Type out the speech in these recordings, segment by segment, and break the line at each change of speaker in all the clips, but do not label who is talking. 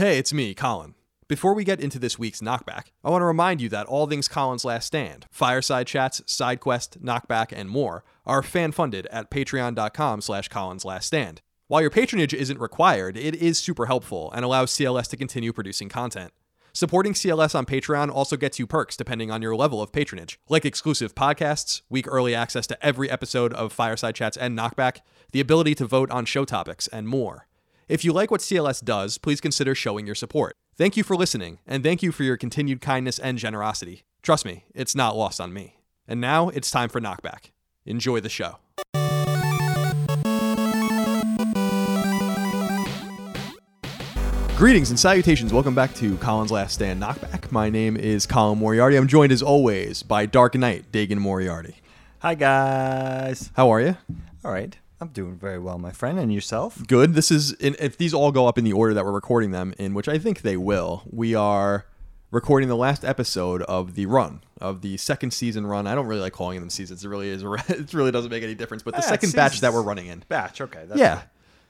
Hey, it's me, Colin. Before we get into this week's knockback, I want to remind you that all things Colin's Last Stand, fireside chats, side quest, knockback, and more are fan funded at patreon.com slash Colin's Last Stand. While your patronage isn't required, it is super helpful and allows CLS to continue producing content. Supporting CLS on Patreon also gets you perks depending on your level of patronage, like exclusive podcasts, week early access to every episode of Fireside Chats and Knockback, the ability to vote on show topics, and more. If you like what CLS does, please consider showing your support. Thank you for listening, and thank you for your continued kindness and generosity. Trust me, it's not lost on me. And now it's time for Knockback. Enjoy the show. Greetings and salutations. Welcome back to Colin's Last Stand Knockback. My name is Colin Moriarty. I'm joined as always by Dark Knight, Dagan Moriarty.
Hi guys.
How are you?
All right. I'm doing very well, my friend. And yourself?
Good. This is in, if these all go up in the order that we're recording them in, which I think they will. We are recording the last episode of the run of the second season run. I don't really like calling them seasons. It really is. It really doesn't make any difference. But the
Yeah,
second batch that we're running in.
Batch. Okay. That's
yeah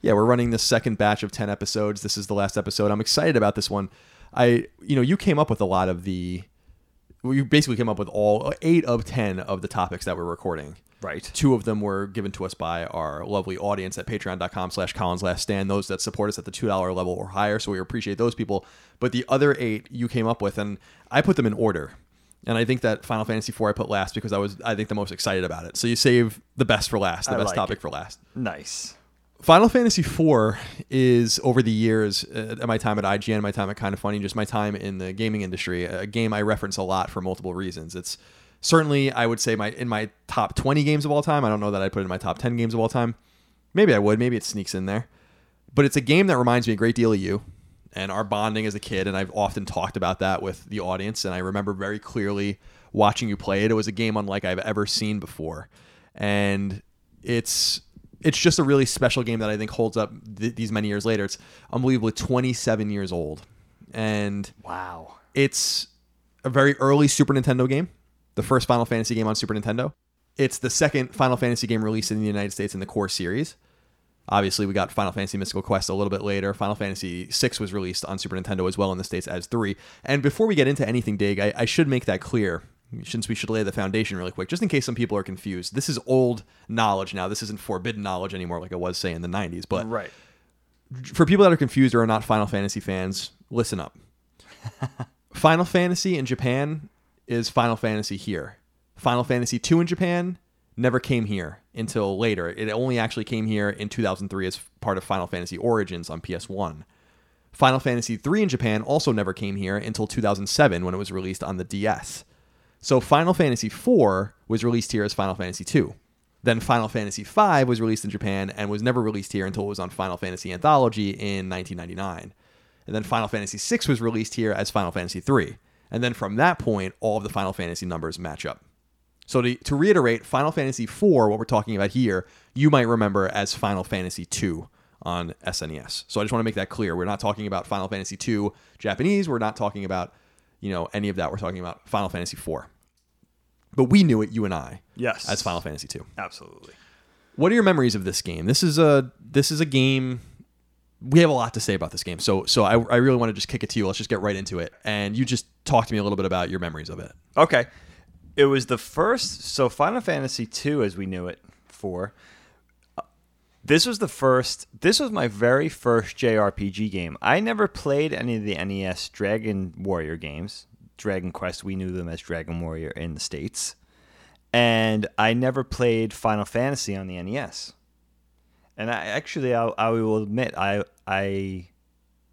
yeah we're running the second batch of 10 episodes this is the last episode i'm excited about this one i you know you came up with a lot of the well, you basically came up with all eight of 10 of the topics that we're recording
Right.
two of them were given to us by our lovely audience at patreon.com slash collins last stand those that support us at the $2 level or higher so we appreciate those people but the other eight you came up with and i put them in order and I think that Final Fantasy IV I put last because I was I think the most excited about it. So you save the best for last, the
I
best
like
topic
it.
for last.
Nice.
Final Fantasy IV is over the years, uh, my time at IGN, my time at Kind of Funny, just my time in the gaming industry, a game I reference a lot for multiple reasons. It's certainly, I would say, my in my top 20 games of all time. I don't know that I'd put it in my top 10 games of all time. Maybe I would. Maybe it sneaks in there. But it's a game that reminds me a great deal of you and our bonding as a kid. And I've often talked about that with the audience. And I remember very clearly watching you play it. It was a game unlike I've ever seen before. And it's it's just a really special game that I think holds up th- these many years later. It's unbelievably 27 years old. And
Wow.
it's a very early Super Nintendo game, the first Final Fantasy game on Super Nintendo. It's the second Final Fantasy game released in the United States in the core series. Obviously, we got Final Fantasy Mystical Quest a little bit later. Final Fantasy VI was released on Super Nintendo as well in the States as 3. And before we get into anything, Dig, I, I should make that clear, since we should lay the foundation really quick, just in case some people are confused. This is old knowledge now. This isn't forbidden knowledge anymore like it was, say, in the 90s. But
Right.
for people that are confused or are not Final Fantasy fans, listen up. Final Fantasy in Japan is Final Fantasy here. Final Fantasy 2 in Japan never came here until later. It only actually came here in 2003 as part of Final Fantasy Origins on PS1. Final Fantasy 3 in Japan also never came here until 2007 when it was released on the DS. So Final Fantasy 4 was released here as Final Fantasy 2. Then Final Fantasy 5 was released in Japan and was never released here until it was on Final Fantasy Anthology in 1999. And then Final Fantasy 6 was released here as Final Fantasy 3. And then from that point, all of the Final Fantasy numbers match up. So to, to reiterate, Final Fantasy IV, what we're talking about here, you might remember as Final Fantasy II on SNES. So I just want to make that clear. We're not talking about Final Fantasy II Japanese. We're not talking about, you know, any of that. We're talking about Final Fantasy IV. But we knew it, you and I,
Yes.
as Final Fantasy II.
Absolutely.
What are your memories of this game? This is a this is a game. We have a lot to say about this game, so so I, I really want to just kick it to you. Let's just get right into it, and you just talk to me a little bit about your memories of it.
Okay. It was the first. So Final Fantasy II, as we knew it, for. uh, This was the first. This was my very first JRPG game. I never played any of the NES Dragon Warrior games. Dragon Quest, we knew them as Dragon Warrior in the states, and I never played Final Fantasy on the NES. And I actually, I, I will admit, I I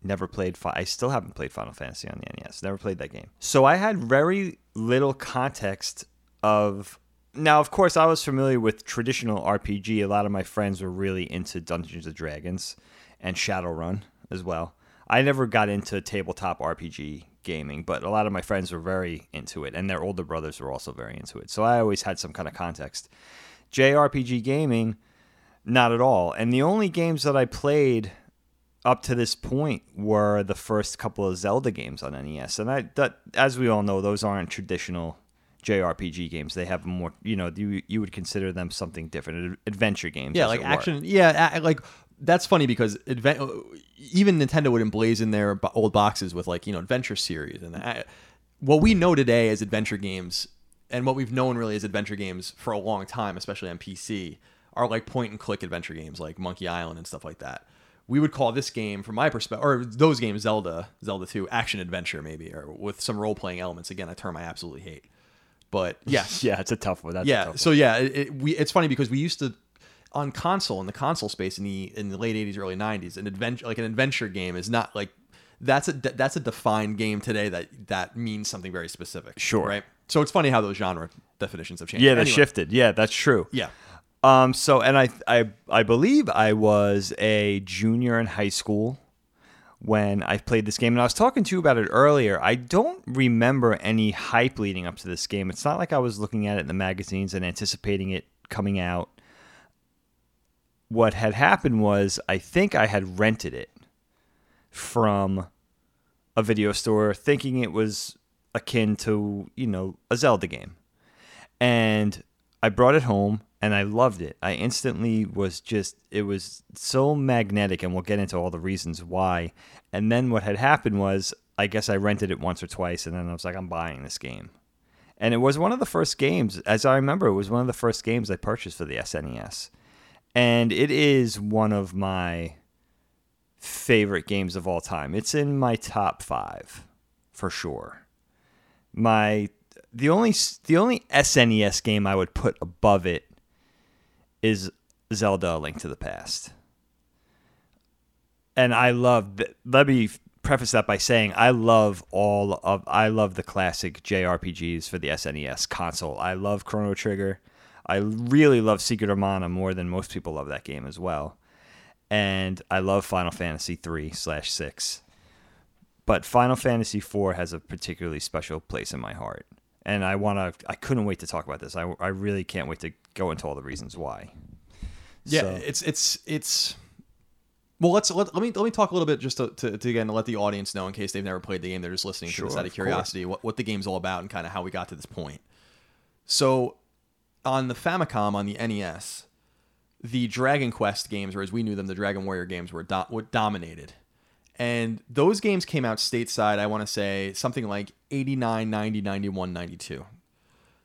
never played. I still haven't played Final Fantasy on the NES. Never played that game. So I had very little context of. Now, of course, I was familiar with traditional RPG. A lot of my friends were really into Dungeons and Dragons and Shadowrun as well. I never got into tabletop RPG gaming, but a lot of my friends were very into it, and their older brothers were also very into it. So I always had some kind of context. JRPG gaming, not at all. And the only games that I played up to this point were the first couple of Zelda games on NES, and I that as we all know, those aren't traditional JRPG games. They have more, you know, you you would consider them something different, adventure games.
Yeah, like
it were.
action. Yeah, like that's funny because advent, uh, even Nintendo would emblazon their old boxes with like you know adventure series and I, what we know today as adventure games and what we've known really as adventure games for a long time, especially on PC, are like point and click adventure games like Monkey Island and stuff like that. We would call this game, from my perspective, or those games, Zelda, Zelda 2, action adventure maybe, or with some role playing elements. Again, a term I absolutely hate. But yes,
Yeah, it's a tough one. That's
yeah.
tough
So yeah, it, it, we it's funny because we used to on console in the console space in the in the late '80s, early '90s, an adventure like an adventure game is not like that's a that's a defined game today that that means something very specific.
Sure.
right? So it's funny how those genre definitions have changed.
Yeah, they
Anyway,
shifted. Yeah, that's true.
Yeah,
Um. So, and I, I, I believe I was a junior in high school when I played this game, and I was talking to you about it earlier. I don't remember any hype leading up to this game. It's not like I was looking at it in the magazines and anticipating it coming out. What had happened was, I think I had rented it from a video store, thinking it was akin to, you know, a Zelda game and I brought it home and I loved it. I instantly was just it was so magnetic and we'll get into all the reasons why. And then what had happened was I guess I rented it once or twice and then I was like I'm buying this game. And it was one of the first games as I remember it was one of the first games I purchased for the SNES. And it is one of my favorite games of all time. It's in my top 5 for sure my the only the only SNES game I would put above it is Zelda: A Link to the Past. And I love let me preface that by saying I love all of I love the classic JRPGs for the SNES console. I love Chrono Trigger. I really love Secret of Mana more than most people love that game as well. And I love Final Fantasy 3 slash 6 but Final Fantasy IV has a particularly special place in my heart, and I want to. I couldn't wait to talk about this. I, I really can't wait to go into all the reasons why.
yeah.
So-
It's it's it's. Well, let's let, let me let me talk a little bit just to, to, to again let the audience know in case they've never played the game. They're just listening to this out of
of
curiosity what, what the game's all about and kind of how we got to this point. So, on the Famicom on the NES, the Dragon Quest games, or as we knew them, the Dragon Warrior games, were do- dominated. And those games came out stateside, I want to say something like 89, 90, 91, 92.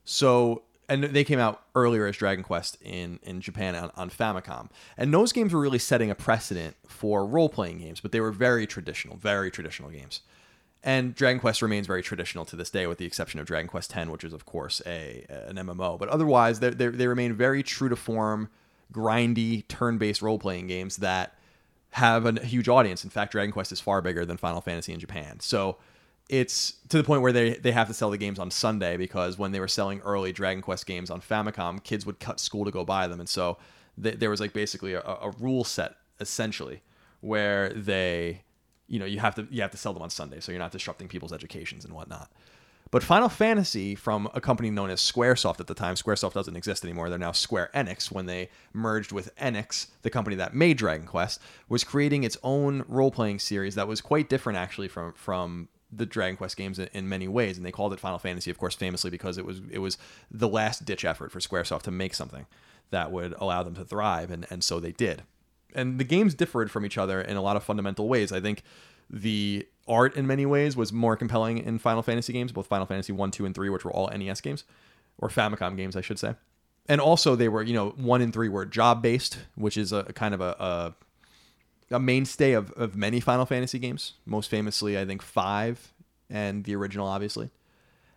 So, and they came out earlier as Dragon Quest in, in Japan on, on Famicom. And those games were really setting a precedent for role playing games, but they were very traditional, very traditional games. And Dragon Quest remains very traditional to this day, with the exception of Dragon Quest X, which is of course a an MMO. But otherwise, they they they remain very true to form, grindy turn-based role-playing games that have a huge audience. In fact, Dragon Quest is far bigger than Final Fantasy in Japan. So it's to the point where they they have to sell the games on Sunday because when they were selling early Dragon Quest games on Famicom, kids would cut school to go buy them, and so th- there was like basically a, a rule set essentially where they you know you have to you have to sell them on Sunday, so you're not disrupting people's educations and whatnot. But Final Fantasy, from a company known as SquareSoft at the time, SquareSoft doesn't exist anymore. They're now Square Enix when they merged with Enix, the company that made Dragon Quest, was creating its own role-playing series that was quite different actually from from the Dragon Quest games in, in many ways, and they called it Final Fantasy, of course, famously because it was it was the last ditch effort for SquareSoft to make something that would allow them to thrive, and and so they did. And the games differed from each other in a lot of fundamental ways. I think the art in many ways was more compelling in Final Fantasy games, both Final Fantasy 1, 2, and 3, which were all NES games, or Famicom games, I should say. And also, they were, you know, 1 and 3 were job based, which is a, a kind of a, a, a mainstay of, of many Final Fantasy games. Most famously, I think 5 and the original, obviously.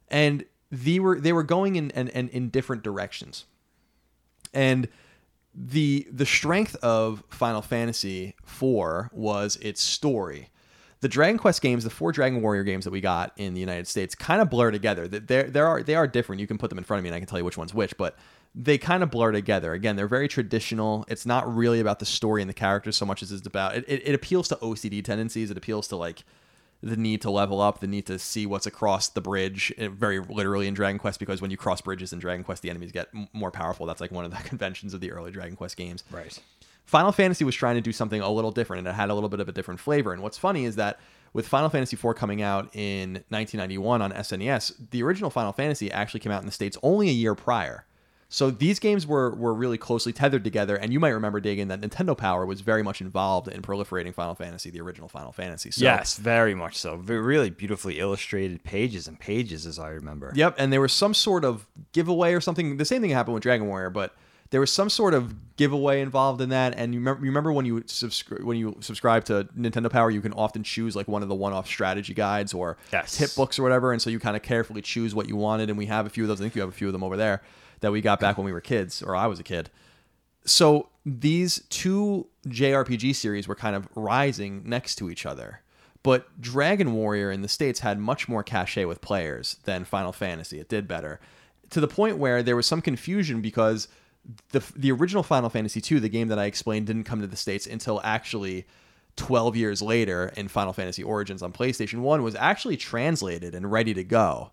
And they were, they were going in, in, in, in different directions. And the the strength of Final Fantasy IV was its story. The Dragon Quest games, the four Dragon Warrior games that we got in the United States, kind of blur together. There, there are they are different. You can put them in front of me, and I can tell you which one's which. But they kind of blur together. Again, they're very traditional. It's not really about the story and the characters so much as it's about it. It, it appeals to OCD tendencies. It appeals to like the need to level up, the need to see what's across the bridge, eh, very literally in Dragon Quest, because when you cross bridges in Dragon Quest, the enemies get more powerful. That's like one of the conventions of the early Dragon Quest games.
Right.
Final Fantasy was trying to do something a little different, and it had a little bit of a different flavor. And what's funny is that with Final Fantasy IV coming out in 1991 on SNES, the original Final Fantasy actually came out in the States only a year prior. So these games were were really closely tethered together, and you might remember, Dagan, that Nintendo Power was very much involved in proliferating Final Fantasy, the original Final Fantasy. So,
yes, very much so. Really beautifully illustrated pages and pages, as I remember.
Yep, and there was some sort of giveaway or something. The same thing happened with Dragon Warrior, but there was some sort of giveaway involved in that. And you remember, you remember when you subscribe when you subscribe to Nintendo Power, you can often choose like one of the one-off strategy guides or
Yes.
tip books or whatever, and so you kind of carefully choose what you wanted. And we have a few of those. I think you have a few of them over there that we got back when we were kids, or I was a kid. So these two JRPG series were kind of rising next to each other. But Dragon Warrior in the States had much more cachet with players than Final Fantasy. It did better. To the point where there was some confusion because the the original Final Fantasy II, the game that I explained, didn't come to the States until actually 12 years later in Final Fantasy Origins on PlayStation 1 was actually translated and ready to go.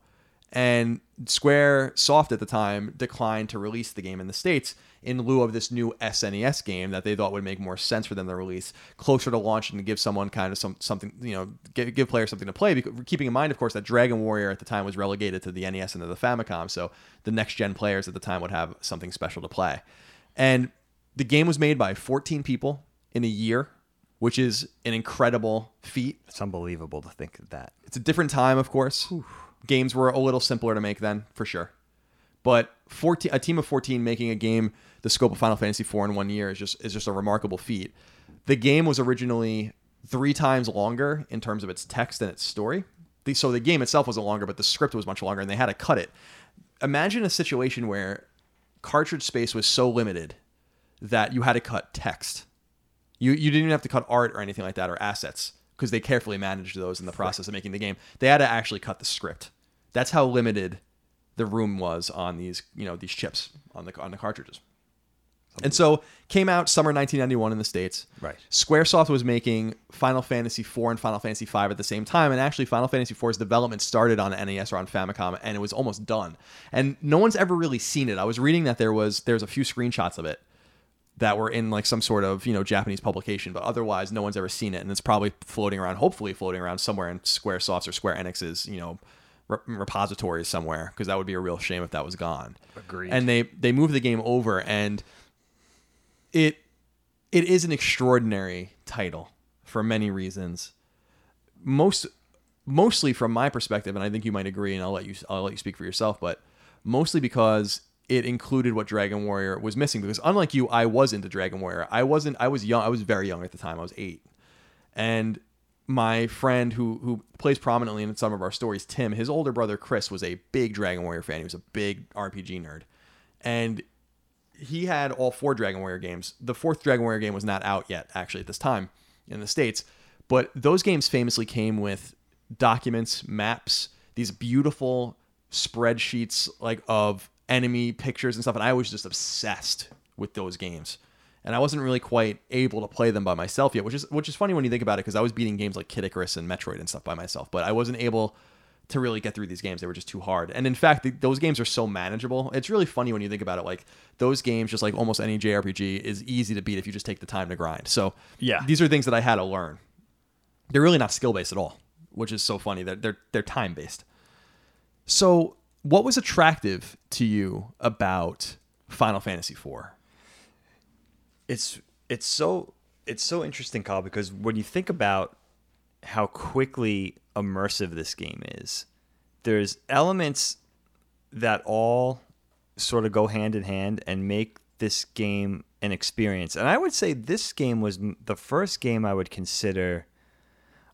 And Square Soft at the time declined to release the game in the States in lieu of this new SNES game that they thought would make more sense for them to release closer to launch and to give someone kind of some something, you know, give, give players something to play. Because, keeping in mind, of course, that Dragon Warrior at the time was relegated to the NES and to the Famicom, so the next gen players at the time would have something special to play. And the game was made by 14 people in a year, which is an incredible feat.
It's unbelievable to think of that.
It's a different time, of course. Games were a little simpler to make then, for sure. But 14, a team of 14 making a game the scope of Final Fantasy IV in one year is just is just a remarkable feat. The game was originally three times longer in terms of its text and its story. The, so the game itself wasn't longer, but the script was much longer, and they had to cut it. Imagine a situation where cartridge space was so limited that you had to cut text. You you didn't even have to cut art or anything like that or assets because they carefully managed those in the process of making the game. They had to actually cut the script. That's how limited the room was on these you know these chips on the on the cartridges. And so came out summer 1991 in the states.
Right.
SquareSoft was making Final Fantasy IV and Final Fantasy V at the same time, and actually Final Fantasy IV's development started on NES or on Famicom, and it was almost done. And no one's ever really seen it. I was reading that there was there's a few screenshots of it that were in like some sort of you know Japanese publication, but otherwise no one's ever seen it, and it's probably floating around, hopefully floating around somewhere in SquareSoft's or Square Enix's you know re- repositories somewhere, because that would be a real shame if that was gone.
Agreed.
And they they moved the game over, and it it is an extraordinary title for many reasons. Most mostly from my perspective, and I think you might agree, and I'll let you I'll let you speak for yourself, but mostly because it included what Dragon Warrior was missing. Because unlike you, I was into Dragon Warrior. I wasn't. I was young. I was very young at the time. I was eight, and my friend who who plays prominently in some of our stories, Tim, his older brother Chris was a big Dragon Warrior fan. He was a big RPG nerd, and he had all four Dragon Warrior games. The fourth Dragon Warrior game was not out yet, actually, at this time in the States. But those games famously came with documents, maps, these beautiful spreadsheets like of enemy pictures and stuff. And I was just obsessed with those games. And I wasn't really quite able to play them by myself yet, which is which is funny when you think about it, because I was beating games like Kid Icarus and Metroid and stuff by myself, but I wasn't able to really get through these games. They were just too hard. And in fact, the, those games are so manageable. It's really funny when you think about it. Like those games, just like almost any JRPG, is easy to beat if you just take the time to grind. So
Yeah.
these are things that I had to learn. They're really not skill based at all, which is so funny. They're they're, they're time based. So what was attractive to you about Final Fantasy IV?
it's it's so it's so interesting, Kyle, because when you think about how quickly immersive this game is, there's elements that all sort of go hand in hand and make this game an experience. And I would say this game was the first game I would consider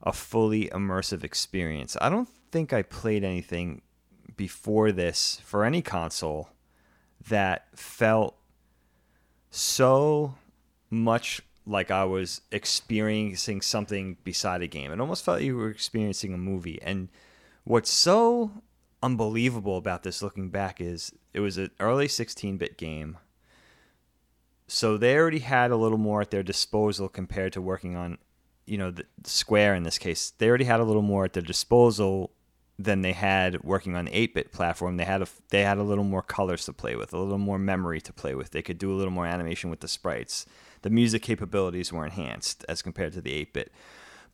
a fully immersive experience. I don't think I played anything before this for any console that felt so much like I was experiencing something beside a game. It almost felt like you were experiencing a movie. And what's so unbelievable about this looking back is it was an early 16-bit game. So they already had a little more at their disposal compared to working on, you know, the Square in this case. They already had a little more at their disposal than they had working on the 8-bit platform. They had a they had a little more colors to play with, a little more memory to play with. They could do a little more animation with the sprites. The music capabilities were enhanced as compared to the 8-bit.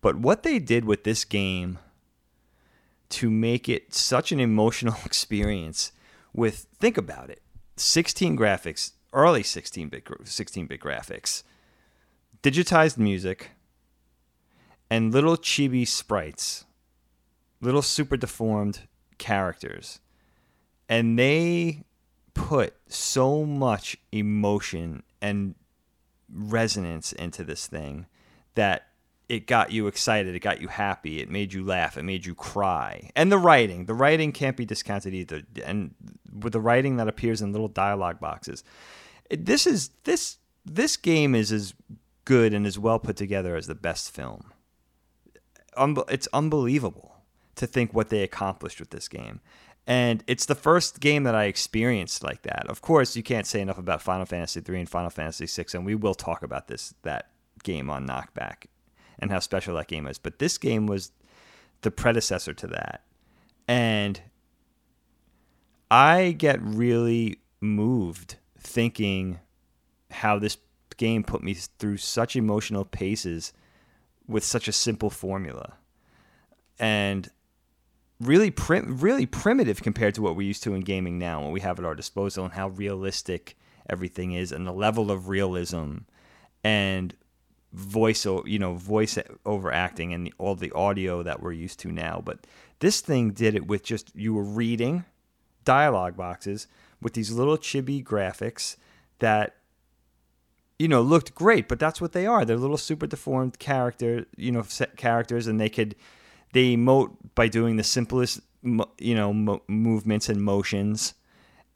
But what they did with this game to make it such an emotional experience with think about it. 16 graphics, early 16 bit 16 bit graphics, digitized music, and little chibi sprites, little super deformed characters, and they put so much emotion and resonance into this thing that it got you excited, it got you happy, it made you laugh, it made you cry. And the writing, the writing can't be discounted either. And with the writing that appears in little dialogue boxes, this is this this game is as good and as well put together as the best film. it's unbelievable to think what they accomplished with this game. And it's the first game that I experienced like that. Of course, you can't say enough about Final Fantasy 3 and Final Fantasy 6 and we will talk about this that game on Knockback and how special that game is. But this game was the predecessor to that. And I get really moved thinking how this game put me through such emotional paces with such a simple formula. And really prim- really primitive compared to what we're used to in gaming now, what we have at our disposal, and how realistic everything is, and the level of realism and voice you know voice over acting and the, all the audio that we're used to now. But this thing did it with just you were reading dialogue boxes with these little chibi graphics that you know looked great but that's what they are. They're little super deformed character you know characters and they could they emote by doing the simplest you know mo- movements and motions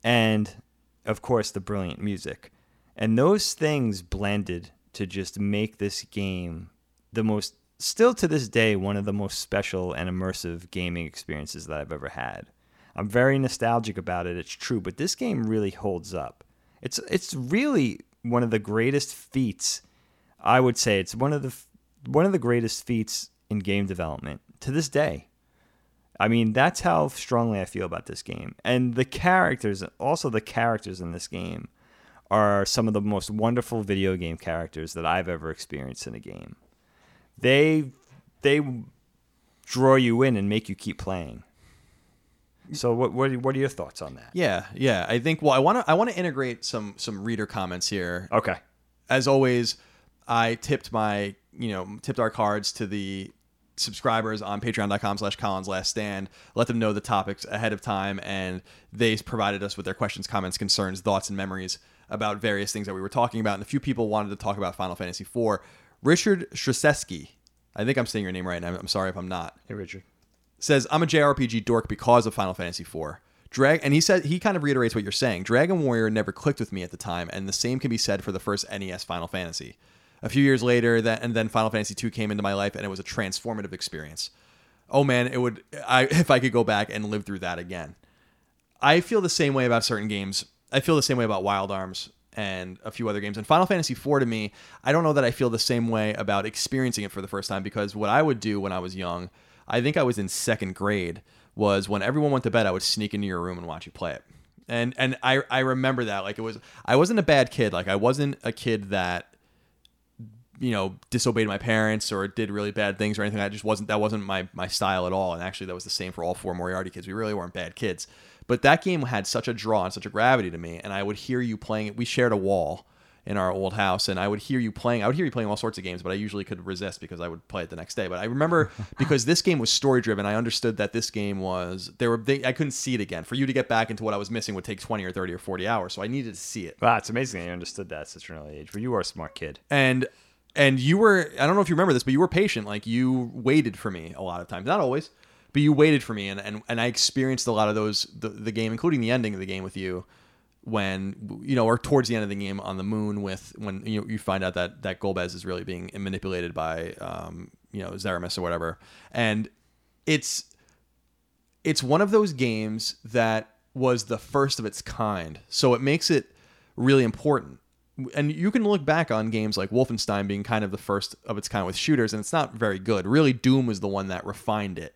and of course the brilliant music and those things blended to just make this game the most still to this day one of the most special and immersive gaming experiences that I've ever had. I'm very nostalgic about it, it's true, but this game really holds up. It's it's really one of the greatest feats. I would say it's one of the one of the greatest feats in game development to this day. I mean, that's how strongly I feel about this game. And the characters, also the characters in this game are some of the most wonderful video game characters that I've ever experienced in a game. They they draw you in and make you keep playing. So what what what are your thoughts on that?
Yeah, yeah. I think well I want to I want to integrate some some reader comments here.
Okay.
As always, I tipped my, you know, tipped our cards to the subscribers on patreon.com slash collins last stand let them know the topics ahead of time and they provided us with their questions comments concerns thoughts and memories about various things that we were talking about, and a few people wanted to talk about Final Fantasy IV. Richard Straseski, I think I'm saying your name right, and I'm sorry if I'm not.
Hey, Richard.
Says, I'm a JRPG dork because of Final Fantasy IV. Drag and he said he kind of reiterates what you're saying. Dragon Warrior never clicked with me at the time, and the same can be said for the first NES Final Fantasy. A few years later, that and then Final Fantasy II came into my life, and it was a transformative experience. Oh man, it would I if I could go back and live through that again. I feel the same way about certain games I feel the same way about Wild Arms and a few other games. And Final Fantasy IV to me, I don't know that I feel the same way about experiencing it for the first time because what I would do when I was young, I think I was in second grade, was when everyone went to bed, I would sneak into your room and watch you play it. And and I I remember that like it was I wasn't a bad kid like I wasn't a kid that you know disobeyed my parents or did really bad things or anything I just wasn't that wasn't my my style at all and actually that was the same for all four Moriarty kids we really weren't bad kids but that game had such a draw and such a gravity to me, and I would hear you playing it. We shared a wall in our old house, and I would hear you playing. I would hear you playing all sorts of games, but I usually could resist because I would play it the next day. But I remember because this game was story driven, I understood that this game was there were they, I couldn't see it again. For you to get back into what I was missing would take twenty or thirty or forty hours, so I needed to see it.
Wow, it's amazing you understood that at such an early age. But you were a smart kid,
and and you were I don't know if you remember this, but you were patient. Like you waited for me a lot of times, not always but you waited for me. And, and, and I experienced a lot of those the, the game including the ending of the game with you when you know or towards the end of the game on the moon with when you you find out that that Golbez is really being manipulated by um, you know Zeromus or whatever. And it's it's one of those games that was the first of its kind. So it makes it really important and you can look back on games like Wolfenstein being kind of the first of its kind with shooters and it's not very good really Doom was the one that refined it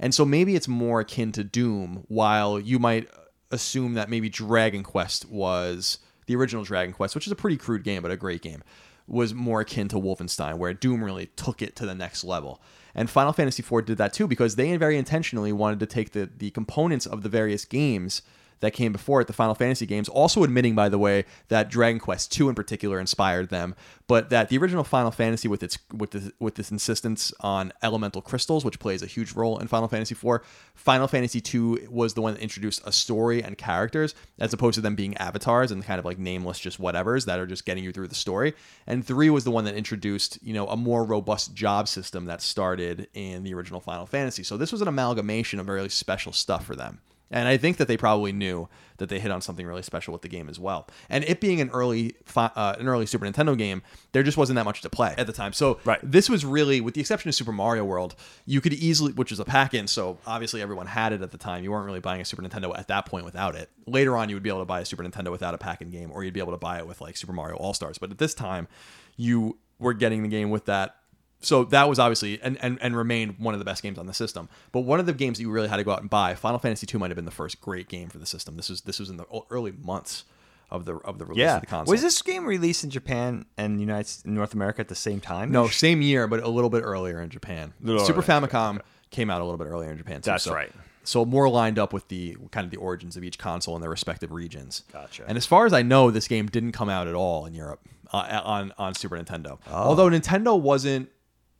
and so maybe it's more akin to Doom, while you might assume that maybe Dragon Quest was the original Dragon Quest, which is a pretty crude game, but a great game, was more akin to Wolfenstein, where Doom really took it to the next level. And Final Fantasy IV did that too, because they very intentionally wanted to take the, the components of the various games that came before it, the Final Fantasy games, also admitting, by the way, that Dragon Quest II in particular inspired them, but that the original Final Fantasy, with its with this, with this insistence on elemental crystals, which plays a huge role in Final Fantasy IV, Final Fantasy II was the one that introduced a story and characters, as opposed to them being avatars and kind of like nameless just whatevers that are just getting you through the story. And three was the one that introduced, you know, a more robust job system that started in the original Final Fantasy. So this was an amalgamation of really special stuff for them. And I think that they probably knew that they hit on something really special with the game as well. And it being an early uh, an early Super Nintendo game, there just wasn't that much to play at the time. So
right.
this was really, with the exception of Super Mario World, you could easily, which is a pack-in, so obviously everyone had it at the time. You weren't really buying a Super Nintendo at that point without it. Later on, you would be able to buy a Super Nintendo without a pack-in game, or you'd be able to buy it with like Super Mario All Stars. But at this time, you were getting the game with that so that was obviously and, and and remained one of the best games on the system. But one of the games that you really had to go out and buy, Final Fantasy II might have been the first great game for the system. This was this was in the early months of the of the release
yeah.
of the console.
Was this game released in Japan and United North America at the same time?
No, same year, but a little bit earlier in Japan.
Little
Super
earlier,
Famicom
okay.
came out a little bit earlier in Japan too.
That's
so,
right.
So more lined up with the kind of the origins of each console in their respective regions.
Gotcha.
And as far as I know, this game didn't come out at all in Europe uh, on on Super Nintendo.
Oh.
Although Nintendo wasn't,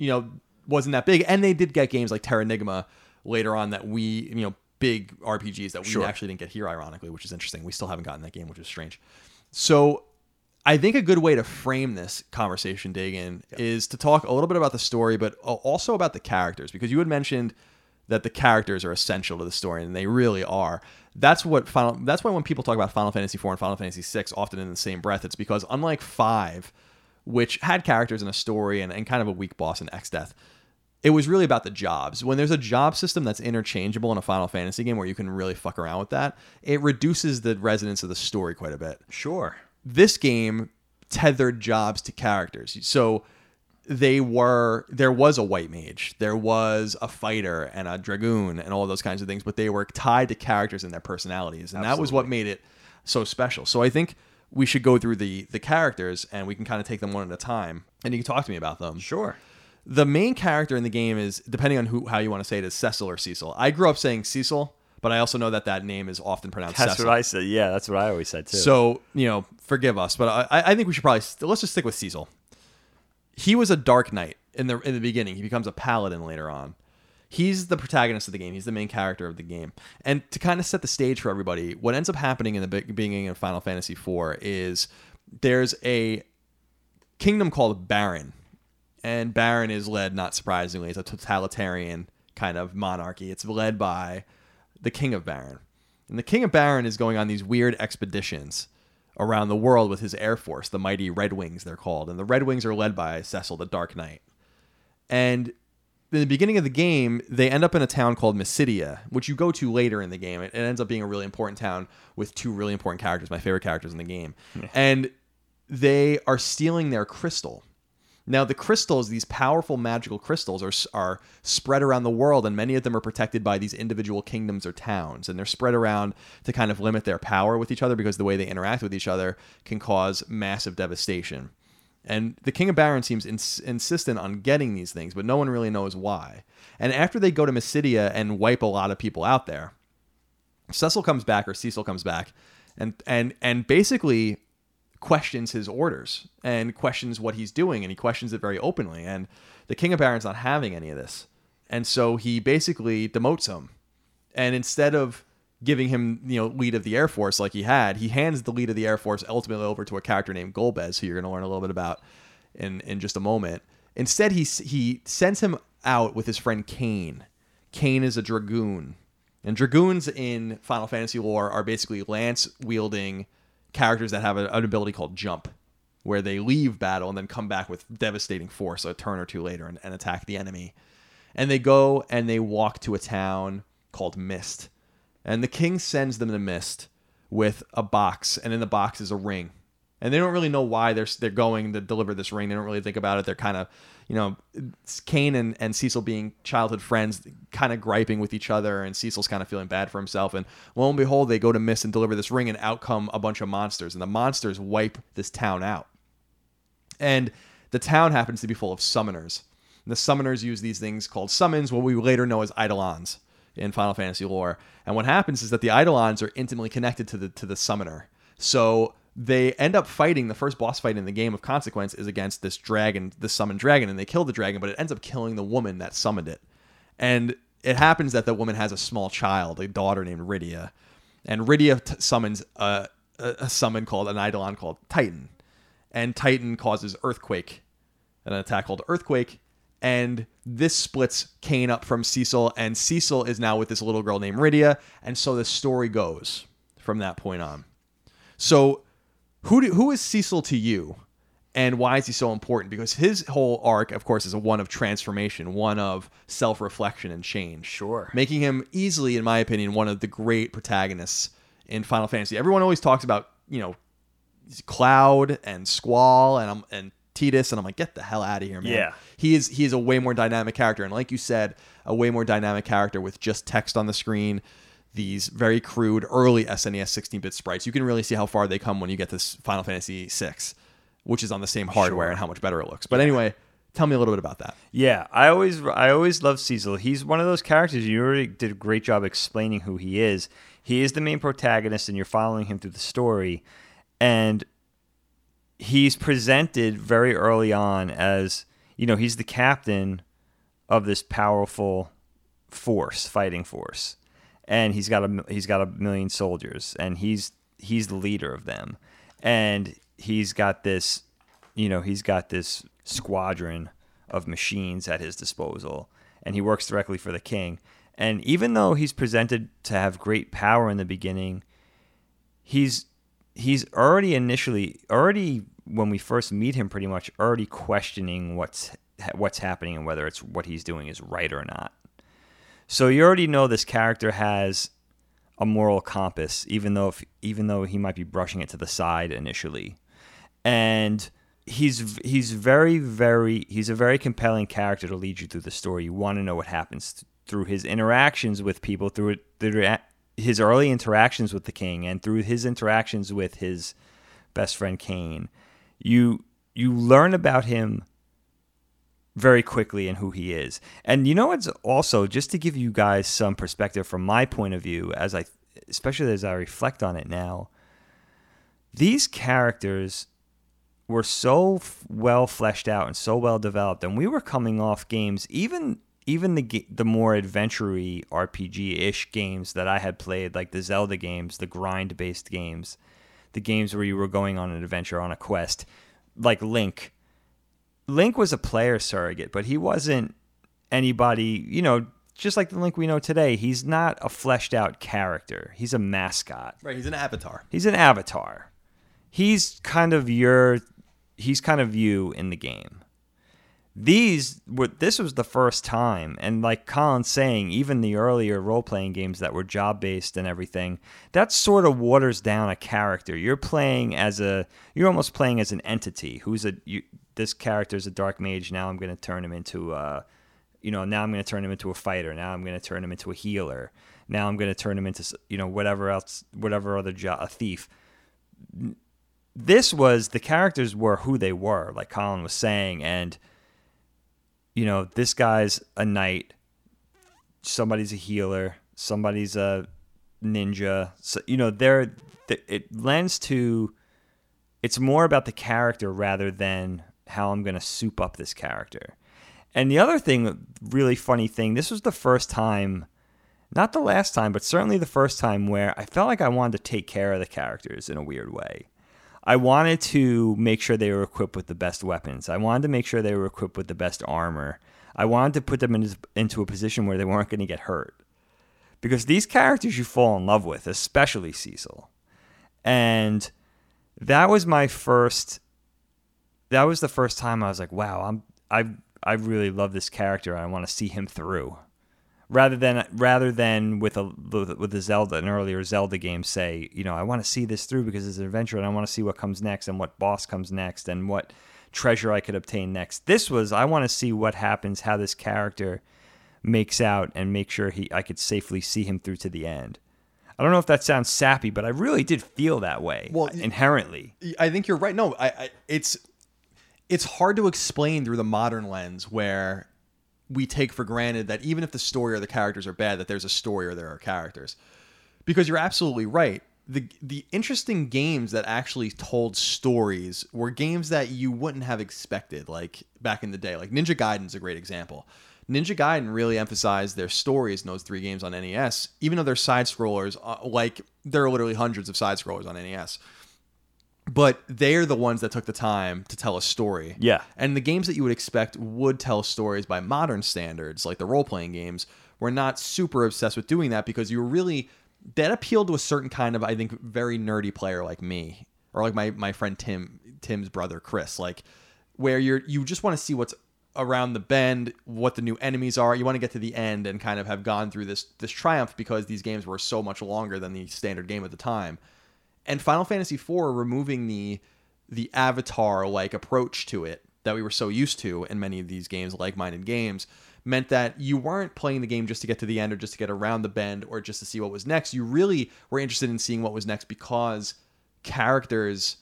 you know, wasn't that big, and they did get games like Terranigma later on that we, you know, big RPGs that we
Sure.
actually didn't get here, ironically, which is interesting. We still haven't gotten that game, which is strange. So I think a good way to frame this conversation, Dagan, is to talk a little bit about the story, but also about the characters, because you had mentioned that the characters are essential to the story, and they really are. That's what final. That's why when people talk about Final Fantasy IV and Final Fantasy VI, often in the same breath, it's because unlike five, which had characters and a story and, and kind of a weak boss in Exdeath, it was really about the jobs. When there's a job system that's interchangeable in a Final Fantasy game where you can really fuck around with that, it reduces the resonance of the story quite a bit
Sure.
this game tethered jobs to characters. So they were there was a white mage, there was a fighter and a dragoon and all those kinds of things, but they were tied to characters and their personalities, and that was what made it so special. So I think we should go through the the characters and we can kind of take them one at a time, and you can talk to me about them.
Sure.
The main character in the game is depending on who how you want to say it is Cecil or Cecil. I grew up saying Cecil, but I also know that that name is often pronounced
That's
Cecil.
what I said. Yeah, that's what I always said too.
So you know, forgive us, but I, I think we should probably st- let's just stick with Cecil. He was a Dark Knight in the in the beginning. He becomes a Paladin later on. He's the protagonist of the game. He's the main character of the game. And to kind of set the stage for everybody, what ends up happening in the beginning of Final Fantasy IV is there's a kingdom called Baron, and Baron is led, not surprisingly, it's a totalitarian kind of monarchy. It's led by the King of Baron. And the King of Baron is going on these weird expeditions around the world with his air force, the mighty Red Wings, they're called. And the Red Wings are led by Cecil, the Dark Knight. And in the beginning of the game, they end up in a town called Mysidia, which you go to later in the game. It, it ends up being a really important town with two really important characters, my favorite characters in the game. And they are stealing their crystal. Now, the crystals, these powerful magical crystals, are, are spread around the world, and many of them are protected by these individual kingdoms or towns. And they're spread around to kind of limit their power with each other because the way they interact with each other can cause massive devastation. And the King of Baron seems ins- insistent on getting these things, but no one really knows why. And after they go to Mysidia and wipe a lot of people out there, Cecil comes back or Cecil comes back and and and basically questions his orders and questions what he's doing and he questions it very openly. And the king of baron's not having any of this. And so he basically demotes him. And instead of giving him you know lead of the air force like he had he hands the lead of the air force ultimately over to a character named golbez who you're going to learn a little bit about in in just a moment instead he he sends him out with his friend Kain Kain is a dragoon and dragoons in Final Fantasy lore are basically lance wielding characters that have an ability called jump, where they leave battle and then come back with devastating force a turn or two later and, and attack the enemy. And they go and they walk to a town called Mist. And the king sends them to Mist with a box, and in the box is a ring. And they don't really know why they're they're going to deliver this ring. They don't really think about it. They're kind of, you know, Kain and, and Cecil being childhood friends, kind of griping with each other, and Cecil's kind of feeling bad for himself. And lo and behold, they go to Mist and deliver this ring, and out come a bunch of monsters, and the monsters wipe this town out. And the town happens to be full of summoners. And the summoners use these things called summons, what we later know as eidolons. In Final Fantasy lore. And what happens is that the Eidolons are intimately connected to the to the summoner. So they end up fighting the first boss fight in the game of consequence is against this dragon, this summoned dragon, and they kill the dragon, but it ends up killing the woman that summoned it. And it happens that the woman has a small child, a daughter named Rydia, and Rydia t- summons a, a, a summon called an Eidolon called Titan, and Titan causes earthquake, an attack called earthquake, and this splits Kain up from Cecil, and Cecil is now with this little girl named Rydia, and so the story goes from that point on. So, who do, who is Cecil to you, and why is he so important? Because his whole arc, of course, is a one of transformation, one of self reflection and change.
Sure.
making him easily, in my opinion, one of the great protagonists in Final Fantasy. Everyone always talks about you know Cloud and Squall and um, and Tidus, and I'm like, get the hell out of here, man.
Yeah.
He is he is a way more dynamic character, and like you said, a way more dynamic character with just text on the screen. These very crude early SNES 16-bit sprites. You can really see how far they come when you get this Final Fantasy VI, which is on the same hardware and how much better it looks. But anyway, tell me a little bit about that.
Yeah, I always I always love Cecil. He's one of those characters you already did a great job explaining who he is. He is the main protagonist and you're following him through the story and he's presented very early on as, you know, he's the captain of this powerful force, fighting force. And he's got a he's got a million soldiers and he's he's the leader of them. And he's got this you know, he's got this squadron of machines at his disposal, and he works directly for the king. And even though he's presented to have great power in the beginning, he's he's already initially already when we first meet him pretty much already questioning what's what's happening and whether it's what he's doing is right or not. So you already know this character has a moral compass even though if, even though he might be brushing it to the side initially. And he's he's very very he's a very compelling character to lead you through the story. You want to know what happens through his interactions with people, through through his early interactions with the king, and through his interactions with his best friend Kain. You you learn about him very quickly and who he is. And you know what's also just to give you guys some perspective from my point of view as I especially as I reflect on it now. These characters were so well fleshed out and so well developed, and we were coming off games, even even the the more adventure-y RPG-ish games that I had played, like the Zelda games, the grind-based games, the games where you were going on an adventure on a quest, like Link. Link was a player surrogate, but he wasn't anybody, you know, just like the Link we know today. He's not a fleshed out character. He's a mascot.
Right, he's an avatar.
He's an avatar. He's kind of your he's kind of you in the game. These were this was the first time and like Colin's saying even the earlier role-playing games that were job-based and everything that sort of waters down a character. You're playing as a you're almost playing as an entity who's a you, this character is a dark mage now I'm going to turn him into a you know now I'm going to turn him into a fighter now I'm going to turn him into a healer now I'm going to turn him into you know whatever else whatever other job a thief this was the characters were who they were, like Colin was saying, and you know, this guy's a knight, somebody's a healer, somebody's a ninja. So you know, they're th- it lends to it's more about the character rather than how I'm going to soup up this character. And the other thing, really funny thing, this was the first time, not the last time, but certainly the first time where I felt like I wanted to take care of the characters in a weird way. I wanted to make sure they were equipped with the best weapons. I wanted to make sure they were equipped with the best armor. I wanted to put them in, into a position where they weren't going to get hurt. Because these characters you fall in love with, especially Cecil. And that was my first that was the first time I was like, wow, I'm I I really love this character. I want to see him through. Rather than rather than with a with a Zelda an earlier Zelda game say, you know, I want to see this through because it's an adventure and I want to see what comes next and what boss comes next and what treasure I could obtain next. This was I want to see what happens, how this character makes out and make sure he I could safely see him through to the end. I don't know if that sounds sappy, but I really did feel that way
Well,
inherently.
I think you're right. No, I, I it's it's hard to explain through the modern lens where we take for granted that even if the story or the characters are bad, that there's a story or there are characters. Because you're absolutely right. The the interesting games that actually told stories were games that you wouldn't have expected, like back in the day. Like Ninja Gaiden's a great example. Ninja Gaiden really emphasized their stories in those three games on NES, even though they're side scrollers. Uh, like there are literally hundreds of side scrollers on NES but they're the ones that took the time to tell a story.
Yeah.
And the games that you would expect would tell stories by modern standards, like the role playing games, were not super obsessed with doing that because you were really that appealed to a certain kind of, I think, very nerdy player like me. Or like my, my friend Tim Tim's brother Chris, like where you're you just want to see what's around the bend, what the new enemies are. You want to get to the end and kind of have gone through this this triumph because these games were so much longer than the standard game at the time and Final Fantasy IV removing the the avatar like approach to it that we were so used to in many of these games, like minded games, meant that you weren't playing the game just to get to the end or just to get around the bend or just to see what was next. You really were interested in seeing what was next because characters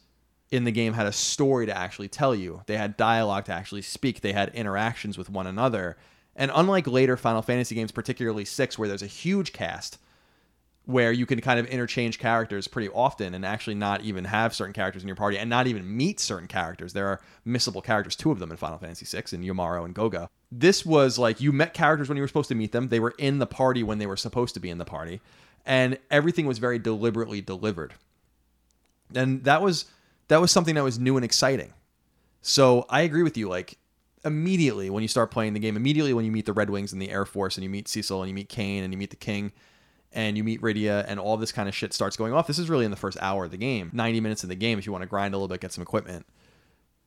in the game had a story to actually tell you. They had dialogue to actually speak. They had interactions with one another. And unlike later Final Fantasy games, particularly 6 where there's a huge cast, where you can kind of interchange characters pretty often and actually not even have certain characters in your party and not even meet certain characters. There are missable characters, two of them in Final Fantasy VI, in Umaro and Gogo. This was like you met characters when you were supposed to meet them. They were in the party when they were supposed to be in the party, and everything was very deliberately delivered. And that was that was something that was new and exciting. So I agree with you. Like immediately when you start playing the game, immediately when you meet the Red Wings and the Air Force, and you meet Cecil and you meet Kain and you meet the King and you meet Rydia and all this kind of shit starts going off. This is really in the first hour of the game, 90 minutes in the game if you want to grind a little bit, get some equipment.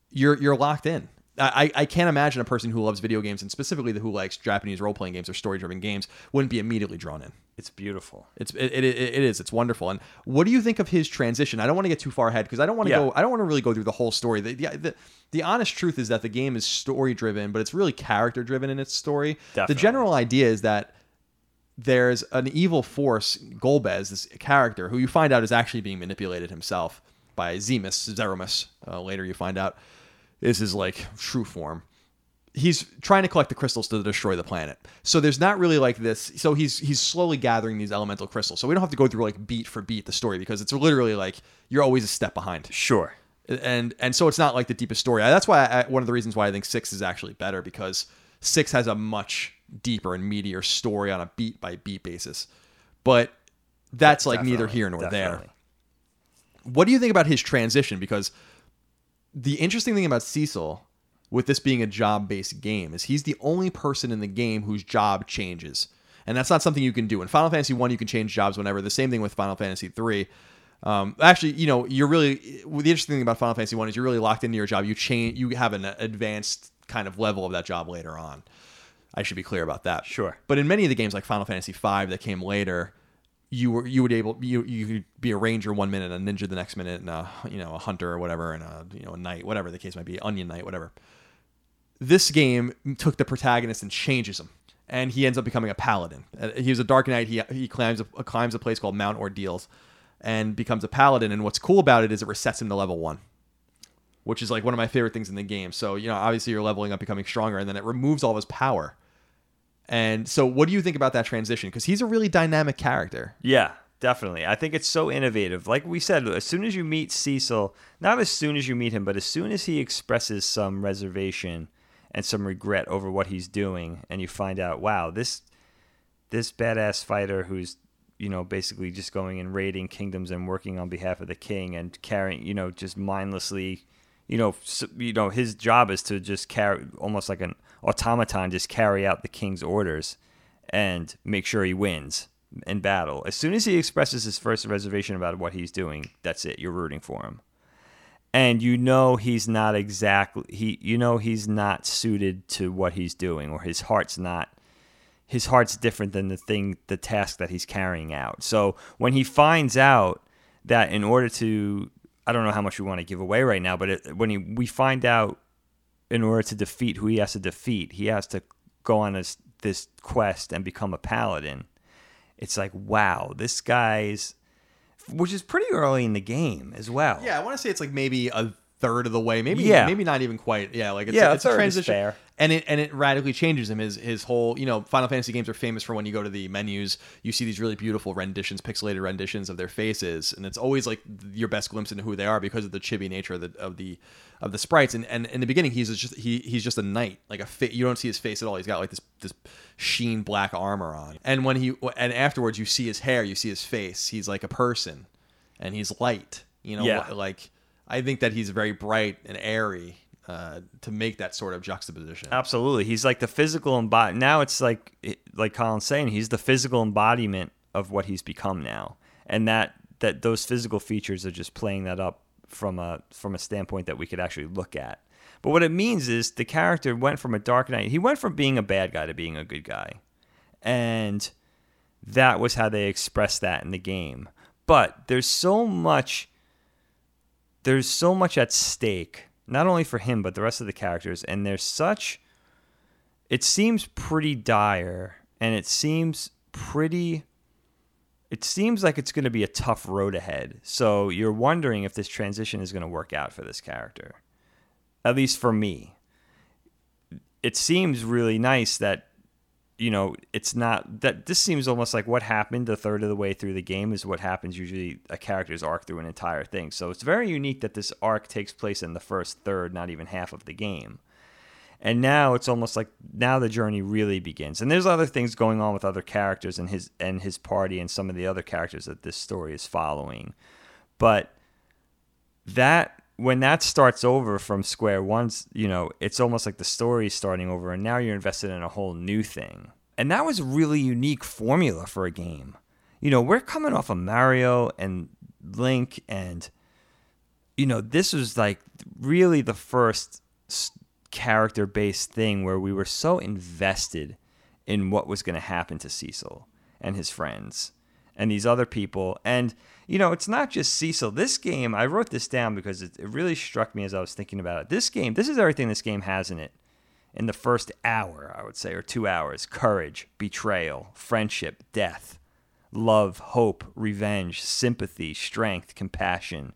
You're you're locked in. I, I can't imagine a person who loves video games and specifically the who likes Japanese role playing games or story driven games wouldn't be immediately drawn in.
It's beautiful.
It's it, it, it is. It's wonderful. And what do you think of his transition? I don't want to get too far ahead because I don't want to
Yeah.
go. I don't want to really go through the whole story. The, the, the, the honest truth is that the game is story driven, but it's really character driven in its story.
Definitely.
The general idea is that there's an evil force, Golbez, this character, who you find out is actually being manipulated himself by Zemus, Zeromus. Uh, later you find out is his like true form. He's trying to collect the crystals to destroy the planet. So there's not really like this. So he's he's slowly gathering these elemental crystals. So we don't have to go through like beat for beat the story because it's literally like you're always a step behind
Sure.
and and so it's not like the deepest story. That's why I, one of the reasons why I think six is actually better because six has a much deeper and meatier story on a beat by beat basis. But that's like neither here nor
definitely.
there. What do you think about his transition? Because the interesting thing about Cecil, with this being a job based game, is he's the only person in the game whose job changes. And that's not something you can do. In Final Fantasy 1, you can change jobs whenever. The same thing with Final Fantasy 3. Um, actually, you know, you're really the interesting thing about Final Fantasy 1 is you're really locked into your job. You change you have an advanced kind of level of that job later on. I should be clear about that.
Sure.
But in many of the games like Final Fantasy V that came later, you were you would able you you could be a ranger one minute, a ninja the next minute, and a you know a hunter or whatever, and a you know a knight, whatever the case might be, onion knight, whatever. This game took the protagonist and changes him, and he ends up becoming a paladin. Uh, He was a dark knight. He he climbs a, climbs a place called Mount Ordeals, and becomes a paladin. And what's cool about it is it resets him to level one which is like one of my favorite things in the game. So, you know, obviously you're leveling up, becoming stronger, and then it removes all of his power. And so, what do you think about that transition? Because he's a really dynamic character.
Yeah, definitely. I think it's so innovative. Like we said, as soon as you meet Cecil, not as soon as you meet him, but as soon as he expresses some reservation and some regret over what he's doing, and you find out, wow, this this badass fighter who's you know basically just going and raiding kingdoms and working on behalf of the king and carrying, you know, just mindlessly, you know, you know, his job is to just carry almost like an automaton, just carry out the king's orders and make sure he wins in battle. As soon as he expresses his first reservation about what he's doing, that's it. You're rooting for him. And you know he's not exactly he you know he's not suited to what he's doing or his heart's not his heart's different than the thing the task that he's carrying out. So when he finds out that in order to I don't know how much we want to give away right now, but it, when he, we find out in order to defeat who he has to defeat, he has to go on this this quest and become a paladin. It's like, wow, this guy's which is pretty early in the game as well.
Yeah, I want to say it's like maybe a third of the way, maybe
Yeah.
maybe not even quite. Yeah, like it's
Yeah,
a, it's a transition, and it and it radically changes him. His his whole you know Final Fantasy games are famous for when you go to the menus, you see these really beautiful renditions, pixelated renditions of their faces, and it's always like your best glimpse into who they are because of the chibi nature of the of the of the sprites. And and in the beginning, he's just he he's just a knight, like a fa- you don't see his face at all. He's got like this this sheen black armor on, and when he and afterwards you see his hair, you see his face. He's like a person, and he's light. You know,
Yeah.
like I think that he's very bright and airy uh, to make that sort of juxtaposition.
Absolutely, he's like the physical embodiment. Now it's like like Colin's saying, he's the physical embodiment of what he's become now, and that that those physical features are just playing that up from a from a standpoint that we could actually look at. But what it means is the character went from a dark knight. He went from being a bad guy to being a good guy, and that was how they expressed that in the game. But there's so much there's so much at stake, not only for him but the rest of the characters, and there's such. It seems pretty dire, and it seems pretty. It seems like it's going to be a tough road ahead. So you're wondering if this transition is going to work out for this character, at least for me. It seems really nice that you know, it's not that this seems almost like what happened a third of the way through the game is what happens usually a character's arc through an entire thing. So it's very unique that this arc takes place in the first third, not even half of the game. And now it's almost like now the journey really begins. And there's other things going on with other characters and his and his party and some of the other characters that this story is following. But that when that starts over from square one, you know, it's almost like the story is starting over, and now you're invested in a whole new thing. And that was a really unique formula for a game. You know, we're coming off of Mario and Link, and you know, this was like really the first character based thing where we were so invested in what was going to happen to Cecil and his friends and these other people. And, you know, it's not just Cecil. This game, I wrote this down because it, it really struck me as I was thinking about it. This game, this is everything this game has in it. In the first hour, I would say, or two hours courage, betrayal, friendship, death, love, hope, revenge, sympathy, strength, compassion,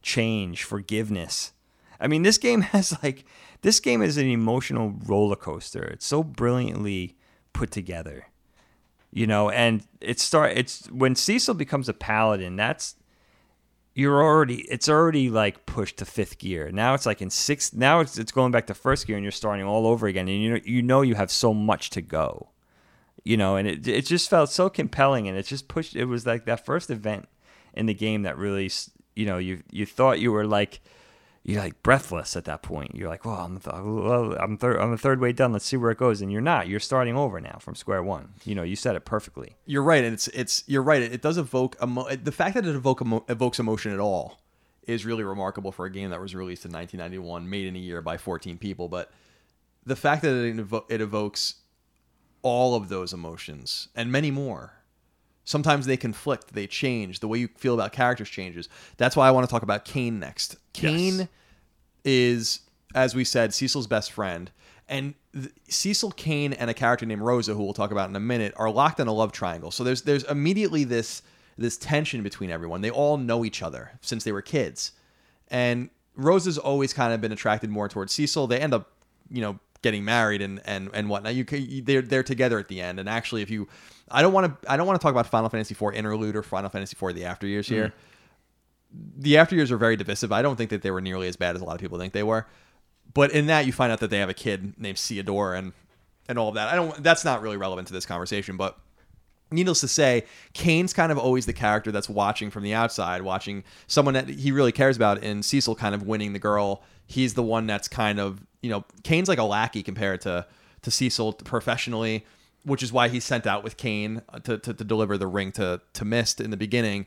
change, forgiveness. I mean, this game has like, this game is an emotional roller coaster. It's so brilliantly put together you know and it start it's when cecil becomes a paladin that's you're already it's already like pushed to fifth gear now it's like in sixth now it's, it's going back to first gear and you're starting all over again and you know you know you have so much to go you know and it, it just felt so compelling and it just pushed it was like that first event in the game that really you know you you thought you were like you're like breathless at that point. You're like, well, I'm th- I'm third, I'm the third way done. Let's see where it goes. And you're not. You're starting over now from square one. You know, you said it perfectly.
You're right, and it's it's you're right. It, it does evoke emo- the fact that it evoke emo- evokes emotion at all is really remarkable for a game that was released in 1991, made in a year by 14 people. But the fact that it, evo- it evokes all of those emotions and many more. Sometimes they conflict, they change. The way you feel about characters changes. That's why I want to talk about Kain next. Kain
Yes.
is, as we said, Cecil's best friend. And th- Cecil Kain and a character named Rosa, who we'll talk about in a minute, are locked in a love triangle. So there's there's immediately this this tension between everyone. They all know each other since they were kids. And Rosa's always kind of been attracted more towards Cecil. They end up, you know, getting married and and and whatnot. You can, they're they're together at the end. And actually, if you, I don't want to I don't want to talk about Final Fantasy IV interlude or Final Fantasy IV the after years mm-hmm. here. The after years are very divisive. I don't think that they were nearly as bad as a lot of people think they were. But in that, you find out that they have a kid named Theodore and and all of that. I don't. That's not really relevant to this conversation, but needless to say, Kain's kind of always the character that's watching from the outside, watching someone that he really cares about, and Cecil kind of winning the girl. He's the one that's kind of, you know, Kain's like a lackey compared to to Cecil professionally, which is why he's sent out with Kain uh, to, to, to deliver the ring to to Mist in the beginning.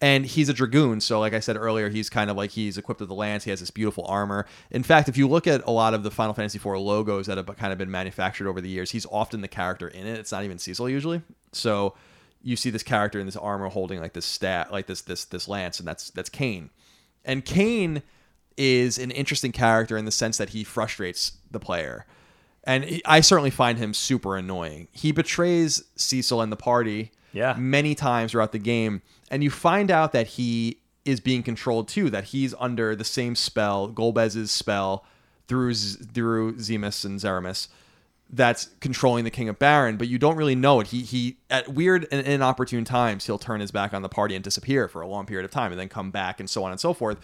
And he's a dragoon, so like I said earlier, he's kind of like he's equipped with the lance. He has this beautiful armor. In fact, if you look at a lot of the Final Fantasy IV logos that have kind of been manufactured over the years, he's often the character in it. It's not even Cecil usually. So you see this character in this armor holding like this stat, like this this this lance, and that's that's Kain. And Kain is an interesting character in the sense that he frustrates the player. And he- I certainly find him super annoying. He betrays Cecil and the party
Yeah.
many times throughout the game, and you find out that he is being controlled too. That he's under the same spell, Golbez's spell through Z- through Zemus and Zeromus that's controlling the King of Baron, but you don't really know it. He he at weird and inopportune times he'll turn his back on the party and disappear for a long period of time and then come back and so on and so forth.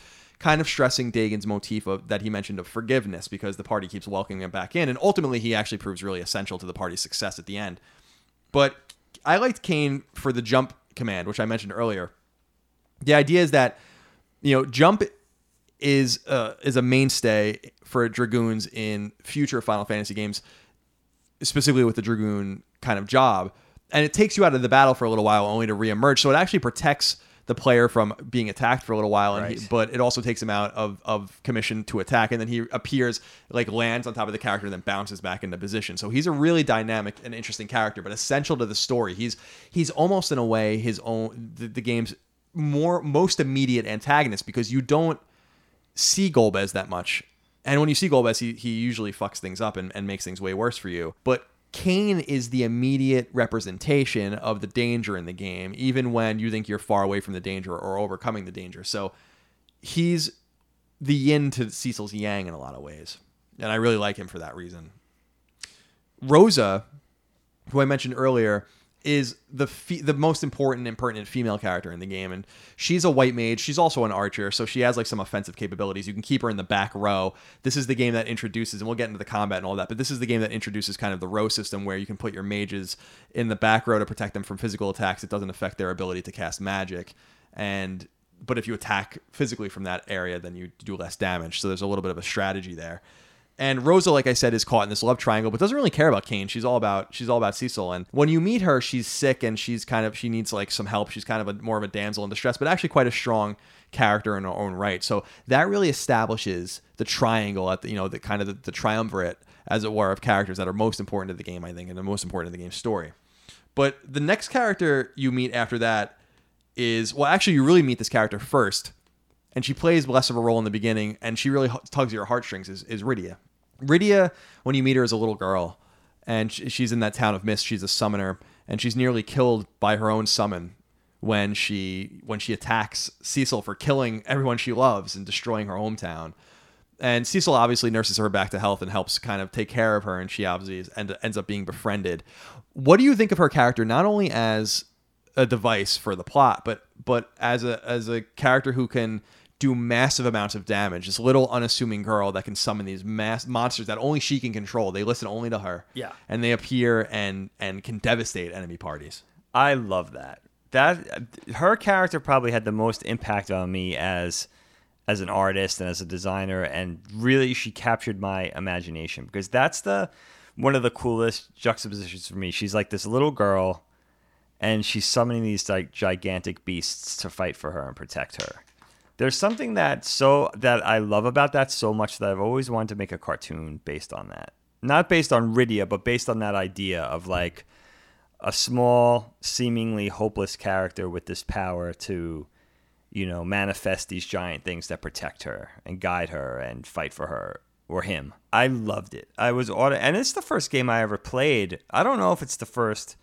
Kind of stressing Dagon's motif of that he mentioned of forgiveness because the party keeps welcoming him back in, and ultimately he actually proves really essential to the party's success at the end. But I liked Kain for the jump command, which I mentioned earlier. The idea is that you know jump is uh, is a mainstay for dragoons in future Final Fantasy games specifically with the dragoon kind of job and it takes you out of the battle for a little while only to reemerge so it actually protects the player from being attacked for a little while and
Right.
he, but it also takes him out of, of commission to attack and then he appears like lands on top of the character and then bounces back into position so he's a really dynamic and interesting character but essential to the story he's he's almost in a way his own the, the game's more most immediate antagonist because you don't see Golbez that much. And when you see Golbez, he, he usually fucks things up and, and makes things way worse for you. But Kain is the immediate representation of the danger in the game, even when you think you're far away from the danger or overcoming the danger. So he's the yin to Cecil's yang in a lot of ways. And I really like him for that reason. Rosa, who I mentioned earlier, is the fe- the most important and pertinent female character in the game, and she's a white mage. She's also an archer, so she has like some offensive capabilities. You can keep her in the back row. This is the game that introduces, and we'll get into the combat and all that. But this is the game that introduces kind of the row system where you can put your mages in the back row to protect them from physical attacks. It doesn't affect their ability to cast magic, and but if you attack physically from that area, then you do less damage. So there's a little bit of a strategy there. And Rosa, like I said, is caught in this love triangle, but doesn't really care about Kain. She's all about she's all about Cecil. And when you meet her, she's sick and she's kind of she needs like some help. She's kind of a more of a damsel in distress, but actually quite a strong character in her own right. So that really establishes the triangle at the you know the kind of the, the triumvirate, as it were, of characters that are most important to the game, I think, and the most important to the game's story. But the next character you meet after that is well, actually, you really meet this character first, and she plays less of a role in the beginning, and she really tugs at your heartstrings. Is, is Rydia? Rydia, when you meet her as a little girl, and she's in that town of mist. She's a summoner, and she's nearly killed by her own summon when she when she attacks Cecil for killing everyone she loves and destroying her hometown. And Cecil obviously nurses her back to health and helps kind of take care of her, and she obviously is, end, ends up being befriended. What do you think of her character, not only as a device for the plot, but but as a as a character who can do massive amounts of damage? This little unassuming girl that can summon these mass monsters that only she can control. They listen only to her.
Yeah.
and they appear and and can devastate enemy parties.
I love that. That her character probably had the most impact on me as as an artist and as a designer and really she captured my imagination because that's the one of the coolest juxtapositions for me. She's like this little girl and she's summoning these like gigantic beasts to fight for her and protect her. There's something that so that I love about that so much that I've always wanted to make a cartoon based on that. Not based on Rydia, but based on that idea of like a small, seemingly hopeless character with this power to, you know, manifest these giant things that protect her and guide her and fight for her or him. I loved it. I was auto, and it's the first game I ever played. I don't know if it's the first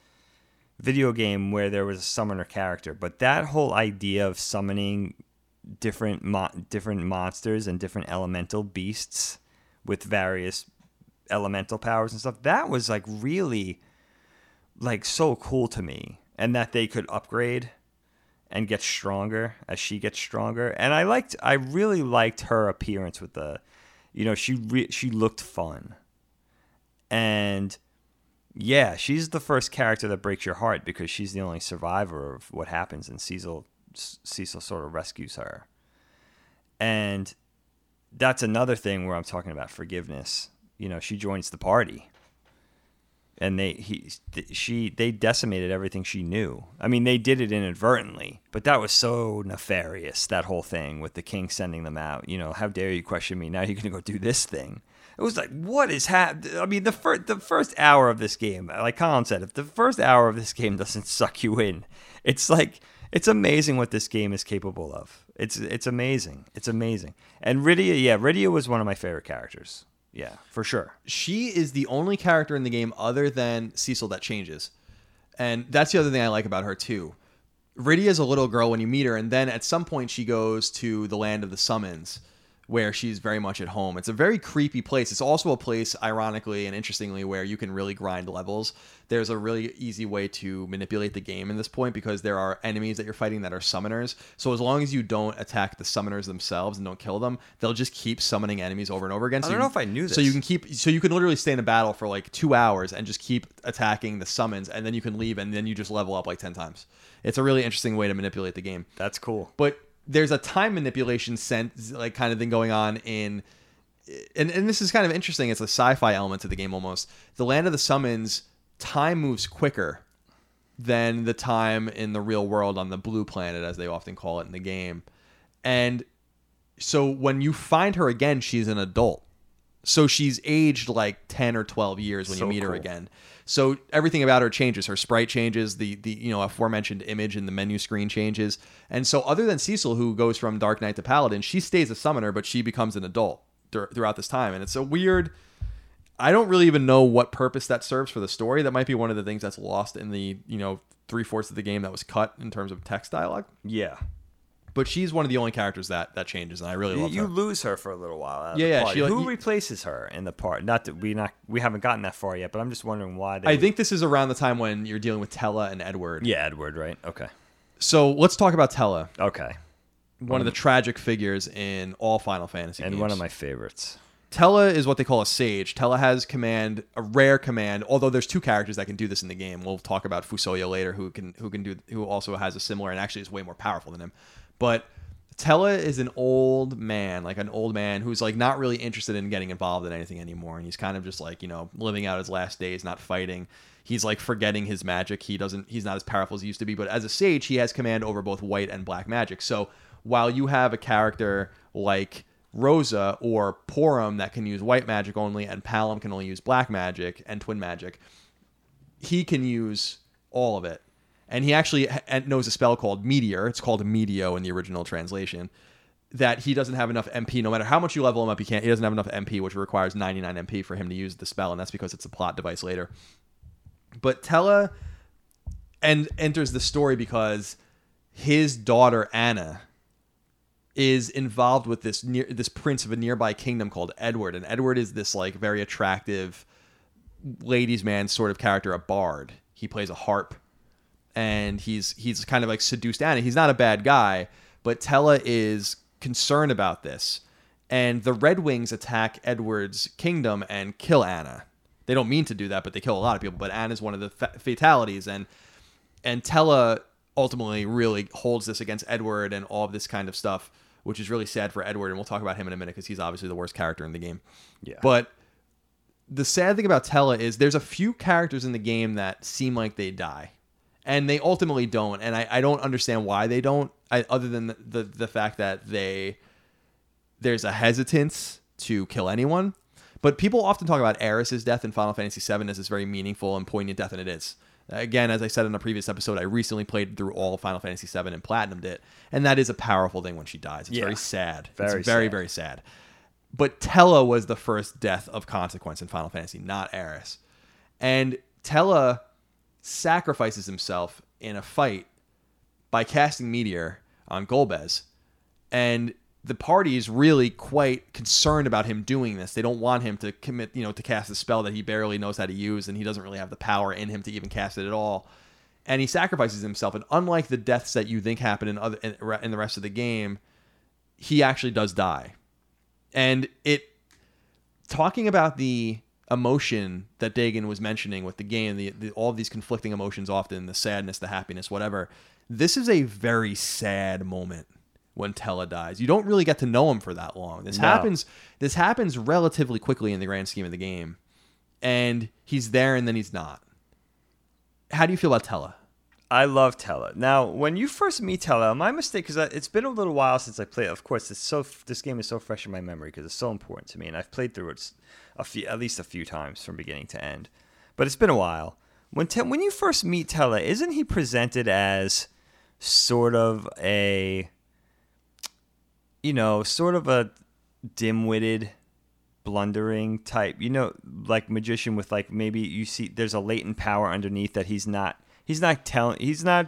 video game where there was a summoner character, but that whole idea of summoning different mo- different monsters and different elemental beasts with various elemental powers and stuff. That was like really like so cool to me and that they could upgrade and get stronger as she gets stronger. And i liked i really liked her appearance with the you know she re- she looked fun. And yeah she's the first character that breaks your heart because she's the only survivor of what happens in cecil cecil sort of rescues her and that's another thing where i'm talking about forgiveness you know she joins the party and they he th- she they decimated everything she knew. I mean, they did it inadvertently, but that was so nefarious. That whole thing with the king sending them out. You know, how dare you question me? Now you're gonna go do this thing. It was like, what is happening? I mean, the first the first hour of this game, like Colin said, if the first hour of this game doesn't suck you in, it's like it's amazing what this game is capable of. It's it's amazing. It's amazing. And Rydia, yeah, Rydia was one of my favorite characters. Yeah, for sure.
she is the only character in the game other than Cecil that changes. And that's the other thing I like about her too. Rydia is a little girl when you meet her, and then at some point she goes to the land of the summons, where she's very much at home. It's a very creepy place. It's also a place, ironically and interestingly, where you can really grind levels. There's a really easy way to manipulate the game in this point because there are enemies that you're fighting that are summoners. So as long as you don't attack the summoners themselves and don't kill them, they'll just keep summoning enemies over and over again.
I don't
you-
know if I knew this.
So you can keep, so you can literally stay in a battle for like two hours and just keep attacking the summons, and then you can leave, and then you just level up like ten times. It's a really interesting way to manipulate the game
That's cool.
but there's a time manipulation sense like kind of thing going on in and, and this is kind of interesting it's a sci-fi element to the game almost. The land of the summons time moves quicker than the time in the real world on the blue planet as they often call it in the game. And so when you find her again she's an adult so she's aged like 10 or 12 years when
So
you meet her again. So everything about her changes. Her sprite changes the the you know aforementioned image in the menu screen changes. And so other than cecil who goes from dark knight to paladin she stays a summoner but she becomes an adult dur- throughout this time. And it's a weird i don't really even know what purpose that serves for the story. That might be one of the things that's lost in the you know three-fourths of the game that was cut in terms of text dialogue.
Yeah.
But she's one of the only characters that that changes and i really
You,
love
you
her
lose her for a little while.
Yeah, yeah, she,
Who
you-
replaces her in the part? Not that we not we haven't gotten that far yet, but I'm just wondering why. They
I think this is around the time when you're dealing with Tellah and Edward.
Yeah, Edward. Right. Okay.
So let's talk about Tellah,
Okay.
one of the tragic figures in all Final Fantasy
And
games.
one of my favorites.
Tellah is what they call a sage. Tellah has command, a rare command. Although there's two characters that can do this in the game. We'll talk about Fusoya later, who can who can do who also has a similar and actually is way more powerful than him. But Tellah is an old man, like an old man who's like not really interested in getting involved in anything anymore, and he's kind of just like you know living out his last days, not fighting. He's like forgetting his magic. He doesn't. He's not as powerful as he used to be. But as a sage, he has command over both white and black magic. So while you have a character like Rosa or Porom that can use white magic only, and Palom can only use black magic and twin magic, he can use all of it. And he actually knows a spell called Meteor. It's called Meteo in the original translation. That he doesn't have enough MP. No matter how much you level him up, he can't. He doesn't have enough MP, which requires 99 MP for him to use the spell, and that's because it's a plot device later. But Tellah and enters the story because his daughter Anna is involved with this near this prince of a nearby kingdom called Edward, and Edward is this like very attractive ladies' man sort of character, a bard. He plays a harp, and he's he's kind of like seduced Anna. He's not a bad guy, but Tellah is concerned about this, and the Red Wings attack Edward's kingdom and kill Anna. They don't mean to do that, but they kill a lot of people. But Anna's one of the fa- fatalities, and and Tellah ultimately really holds this against Edward and all of this kind of stuff, which is really sad for Edward. And we'll talk about him in a minute because he's obviously the worst character in the game.
Yeah.
But the sad thing about Tellah is there's a few characters in the game that seem like they die. And they ultimately don't. And I, I don't understand why they don't, I, other than the, the, the fact that they there's a hesitance to kill anyone. But people often talk about Aeris's death in Final Fantasy VII as this very meaningful and poignant death, and it is. Again, as I said in a previous episode, I recently played through all Final Fantasy VII and platinumed it, and that is a powerful thing when she dies. It's
Yeah.
very sad.
Very
it's very
sad.
very sad. But Tellah was the first death of consequence in Final Fantasy, not Aeris. And Tellah sacrifices himself in a fight by casting Meteor on Golbez. And the party is really quite concerned about him doing this. They don't want him to commit, you know, to cast a spell that he barely knows how to use and he doesn't really have the power in him to even cast it at all. And he sacrifices himself. And unlike the deaths that you think happen in other in, the rest of the game, he actually does die. And it talking about the emotion that Dagon was mentioning with the game, the, the all these conflicting emotions often, the sadness, the happiness, whatever. This is a very sad moment when Tellah dies. You don't really get to know him for that long. This
No.
happens this happens relatively quickly in the grand scheme of the game. And he's there and then he's not. How do you feel about Tellah?
I love Tellah. Now, when you first meet Tellah, my mistake because it's been a little while since I played. Of course, it's so this game is so fresh in my memory because it's so important to me, and I've played through it a few, at least a few times from beginning to end. But it's been a while. When Te- when you first meet Tellah, isn't he presented as sort of a, you know, sort of a dim-witted blundering type you know like magician with like maybe you see there's a latent power underneath that he's not he's not telling he's not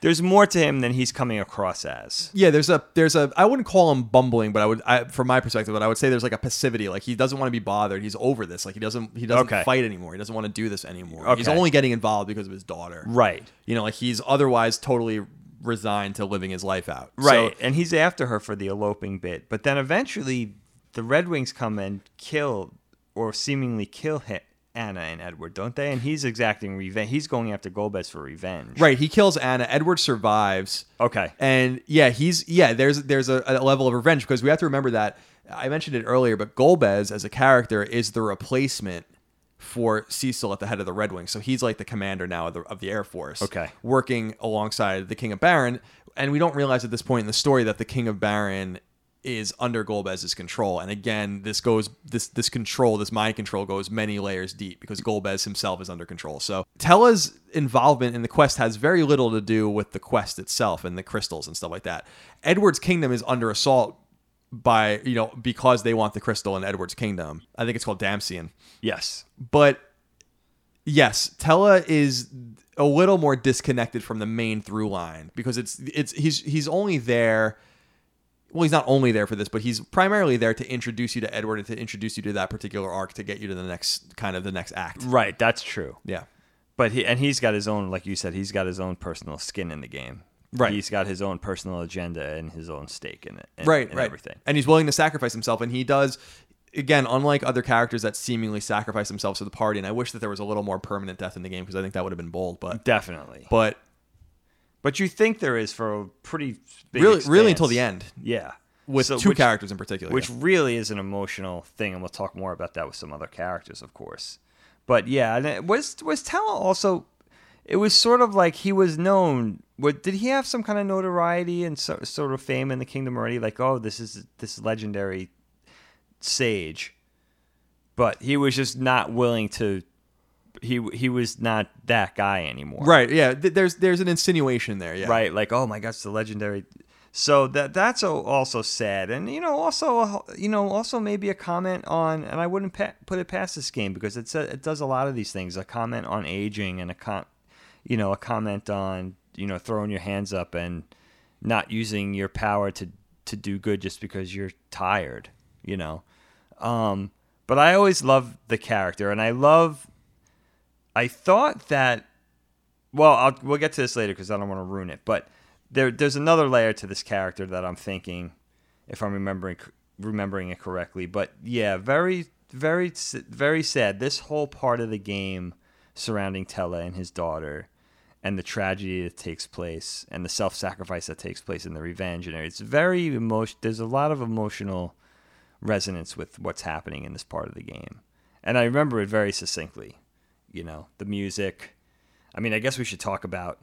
there's more to him than he's coming across as.
Yeah, there's a there's a I wouldn't call him bumbling, but I would I, from my perspective, but I would say there's like a passivity. Like he doesn't want to be bothered. He's over this. Like he doesn't he doesn't
Okay.
fight anymore. He doesn't want to do this anymore. He's
Okay.
only getting involved because of his daughter.
Right.
You know, like he's otherwise totally resigned to living his life out.
Right.
So,
and he's after her for the eloping bit. But then eventually the Red Wings come and kill or seemingly kill him, Anna and Edward, don't they? And he's exacting revenge. He's going after Golbez for revenge.
right, he kills Anna. Edward survives.
Okay.
And yeah, he's yeah. There's there's a, a level of revenge because we have to remember that I mentioned it earlier, but Golbez as a character is the replacement for Cecil at the head of the Red Wings. So he's like the commander now of the of the Air Force.
Okay.
working alongside the King of Baron, and we don't realize at this point in the story that the King of Baron is under Golbez's control. And again, this goes this this control, this mind control goes many layers deep because Golbez himself is under control. So Tellah's involvement in the quest has very little to do with the quest itself and the crystals and stuff like that. Edward's kingdom is under assault by, you know, because they want the crystal in Edward's kingdom. I think it's called Damcyan
Yes.
but yes, Tellah is a little more disconnected from the main through line because it's it's he's he's only there. Well, he's not only there for this, but he's primarily there to introduce you to Edward and to introduce you to that particular arc to get you to the next kind of the next act.
Right. That's true.
Yeah.
But he and he's got his own, like you said, he's got his own personal skin in the game.
Right.
He's got his own personal agenda and his own stake in it. And,
right,
and
right.
Everything.
And he's willing to sacrifice himself, and he does. Again, unlike other characters that seemingly sacrifice themselves to the party, and I wish that there was a little more permanent death in the game because I think that would have been bold. But
Definitely.
but
But you think there is for a pretty big
really, really until the end
Yeah.
with
So-
two
which-
characters in particular.
which really is an emotional thing, and we'll talk more about that with some other characters, of course. But yeah, and it was was Tellah also? It was sort of like he was known. What did he have some kind of notoriety and so, sort of fame in the kingdom already? Like, oh, this is this legendary sage, but he was just not willing to. He he was not that guy anymore.
Right. Yeah. Th- There's there's an insinuation there. Yeah.
right like oh my gosh the legendary so that that's also sad and you know also uh, you know also maybe a comment on and i wouldn't pa- put it past this game because it's a, it does a lot of these things a comment on aging and a con you know a comment on you know throwing your hands up and not using your power to to do good just because you're tired you know um but i always love the character and i love i thought that well, I'll, we'll get to this later because I don't want to ruin it. But there, there's another layer to this character that I'm thinking, if I'm remembering remembering it correctly. But yeah, very, very, very sad. This whole part of the game surrounding Tellah and his daughter, and the tragedy that takes place, and the self-sacrifice that takes place, and the revenge, and it's very emotion. There's a lot of emotional resonance with what's happening in this part of the game, and I remember it very succinctly. You know, the music. I mean, I guess we should talk about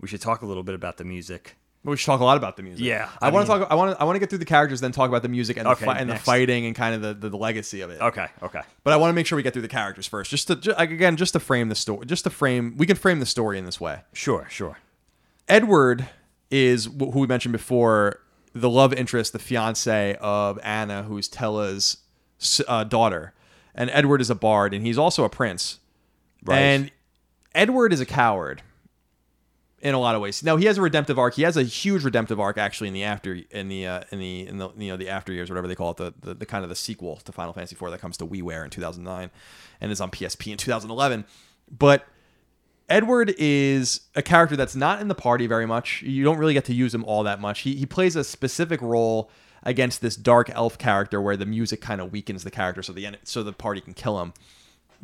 we should talk a little bit about the music.
We should talk a lot about the music.
Yeah,
I,
I
want to talk. I want to. I want to get through the characters, then talk about the music and the fi- and the fighting and kind of the, the, legacy of it.
Okay, okay.
But I want to make sure we get through the characters first, just to ju- like, again, just to frame the story. Just to frame, we can frame the story in this way.
Sure, sure.
Edward is who we mentioned before, the love interest, the fiance of Anna, who's Tellah's uh, daughter, and Edward is a bard, and he's also a prince.
Right.
And Edward is a coward in a lot of ways. Now he has a redemptive arc. He has a huge redemptive arc actually in the after in the uh, in the in the you know the after years whatever they call it the, the the kind of the sequel to Final Fantasy IV that comes to WiiWare in 2009 and is on PSP in 2011. But Edward is a character that's not in the party very much. You don't really get to use him all that much. He he plays a specific role against this dark elf character where the music kind of weakens the character so the so the party can kill him.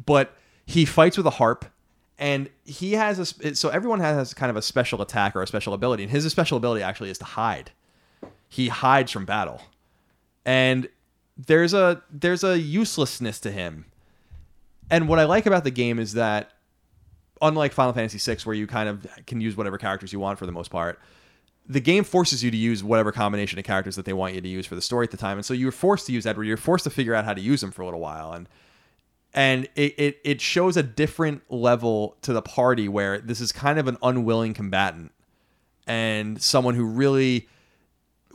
But he fights with a harp and he has a so everyone has kind of a special attack or a special ability and his special ability actually is to hide. He hides from battle. And there's a there's a uselessness to him. And what I like about the game is that unlike Final Fantasy VI, where you kind of can use whatever characters you want for the most part, the game forces you to use whatever combination of characters that they want you to use for the story at the time. And so you're forced to use Edward. You're forced to figure out how to use him for a little while. And and it, it, it shows a different level to the party where this is kind of an unwilling combatant and someone who really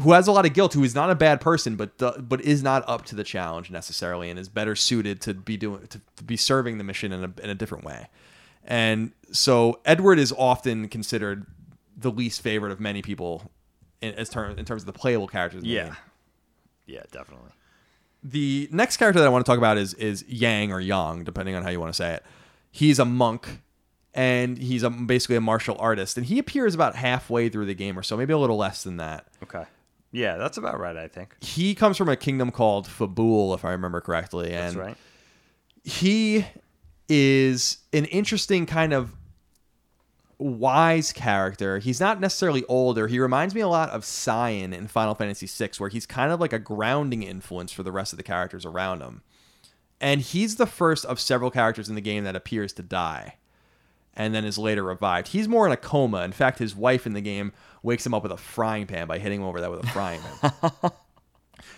who has a lot of guilt who is not a bad person but do- but is not up to the challenge necessarily and is better suited to be doing to, to be serving the mission in a, in a different way and so edward is often considered the least favorite of many people in, as term, in terms of the playable characters. In the
Yeah. Yeah, definitely.
The next character that I want to talk about is is Yang or Yang, depending on how you want to say it. He's a monk, and he's a, basically a martial artist, and he appears about halfway through the game or so, maybe a little less than that.
Okay. Yeah, that's about right, I think.
He comes from a kingdom called Fabul, if I remember correctly, and
That's right.
he is an interesting kind of wise character. He's not necessarily older. He reminds me a lot of Cyan in Final Fantasy VI, where he's kind of like a grounding influence for the rest of the characters around him. And he's the first of several characters in the game that appears to die and then is later revived. He's more in a coma. In fact, his wife in the game wakes him up with a frying pan by hitting him over that with a frying pan.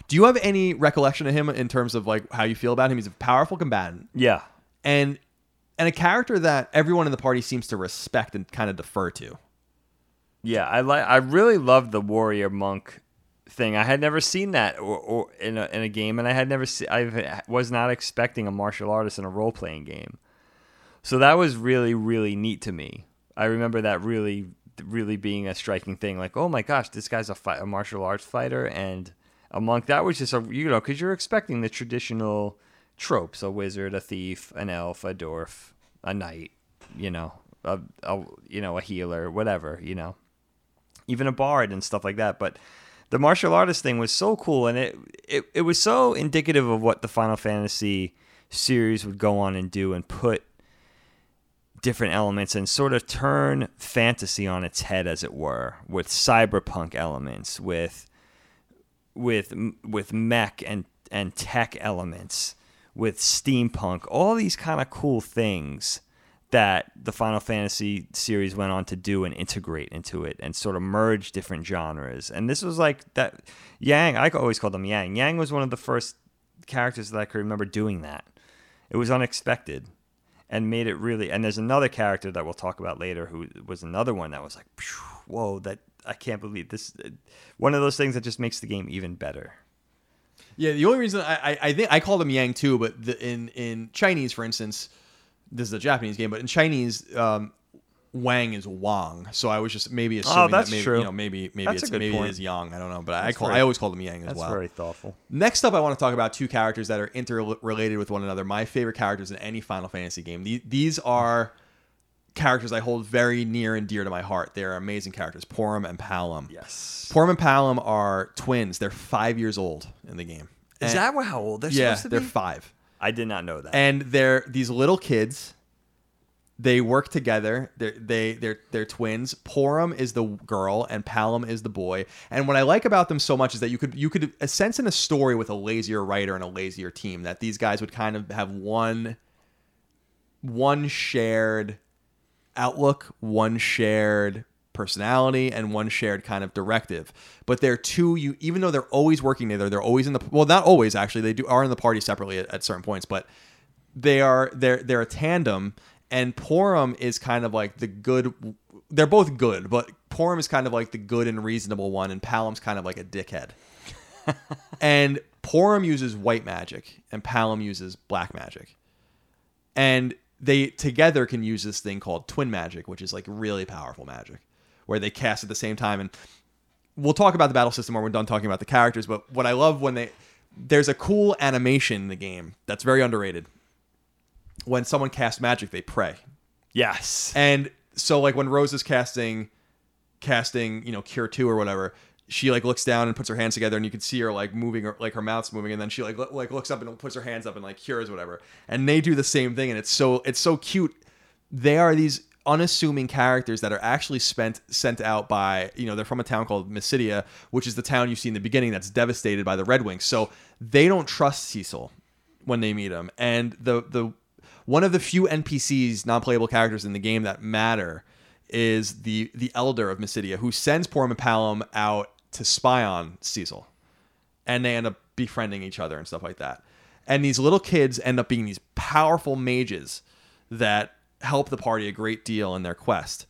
Do you have any recollection of him in terms of like how you feel about him? He's a powerful combatant
Yeah.
and and a character that everyone in the party seems to respect and kind of defer to.
Yeah, I like. I really loved the warrior monk thing. I had never seen that or, or in a in a game, and I had never. I was not expecting a martial artist in a role playing game. So that was really really neat to me. I remember that really really being a striking thing. Like, oh my gosh, this guy's a, a martial arts fighter and a monk. That was just a you know because you're expecting the traditional tropes: a wizard, a thief, an elf, a dwarf, a knight. You know, a, a you know a healer, whatever. You know even a bard and stuff like that. But the martial artist thing was so cool, and it, it it was so indicative of what the Final Fantasy series would go on and do, and put different elements and sort of turn fantasy on its head, as it were, with cyberpunk elements, with with with mech and and tech elements, with steampunk, all these kind of cool things that the Final Fantasy series went on to do and integrate into it and sort of merge different genres. And this was like that Yang, I always called him Yang. Yang was one of the first characters that I could remember doing that. It was unexpected and made it really and there's another character that we'll talk about later who was another one that was like whoa that I can't believe this one of those things that just makes the game even better.
Yeah, the only reason I, I, I think I called him Yang too, but the, in in Chinese, for instance, this is a Japanese game, but in Chinese, um, Wang is Wang. So I was just maybe assuming
Oh, that's
that maybe
true.
you know maybe maybe
That's
it's maybe
point.
it is Yang. I don't know, but I
That's
call
very-
I always called him Yang as
That's
well.
very thoughtful.
Next up, I want to talk about two characters that are interrelated with one another. My favorite characters in any Final Fantasy game. The- These are characters I hold very near and dear to my heart. They are amazing characters, Porom and Palom.
Yes.
Porom and Palom are twins. They're five years old in the game.
Is
And-
that how old they're
yeah?
supposed to be?
They're five
I did not know that.
and they're these little kids. They work together. They're they they're they're twins. Porom is the girl and Palom is the boy. And what I like about them so much is that you could you could a sense in a story with a lazier writer and a lazier team that these guys would kind of have one one shared outlook, one shared personality, and one shared kind of directive. But they're two you even though they're always working together, they're always in the well, not always actually. They do are in the party separately at, at certain points, but they are they're they're a tandem and Porom is kind of like the good they're both good, but Porom is kind of like the good and reasonable one and Palom's kind of like a dickhead. and Porom uses white magic and Palom uses black magic. And they together can use this thing called twin magic, which is like really powerful magic, where they cast at the same time. And we'll talk about the battle system when we're done talking about the characters. But what I love when they there's a cool animation in the game that's very underrated. When someone casts magic, they pray.
yes.
And so like when Rose is casting casting, you know, cure 2 or whatever, she like looks down and puts her hands together and you can see her like moving her like her mouth's moving and then she like like looks up and puts her hands up and like cures whatever. And they do the same thing and it's so it's so cute. They are these unassuming characters that are actually spent sent out by you know they're from a town called Mysidia, which is the town you see in the beginning that's devastated by the Red Wings. So they don't trust Cecil when they meet him, and the the one of the few NPCs, non-playable characters in the game that matter is the the elder of Mysidia, who sends Poor and out to spy on Cecil, and they end up befriending each other and stuff like that. And these little kids end up being these powerful mages that help the party a great deal in their quest.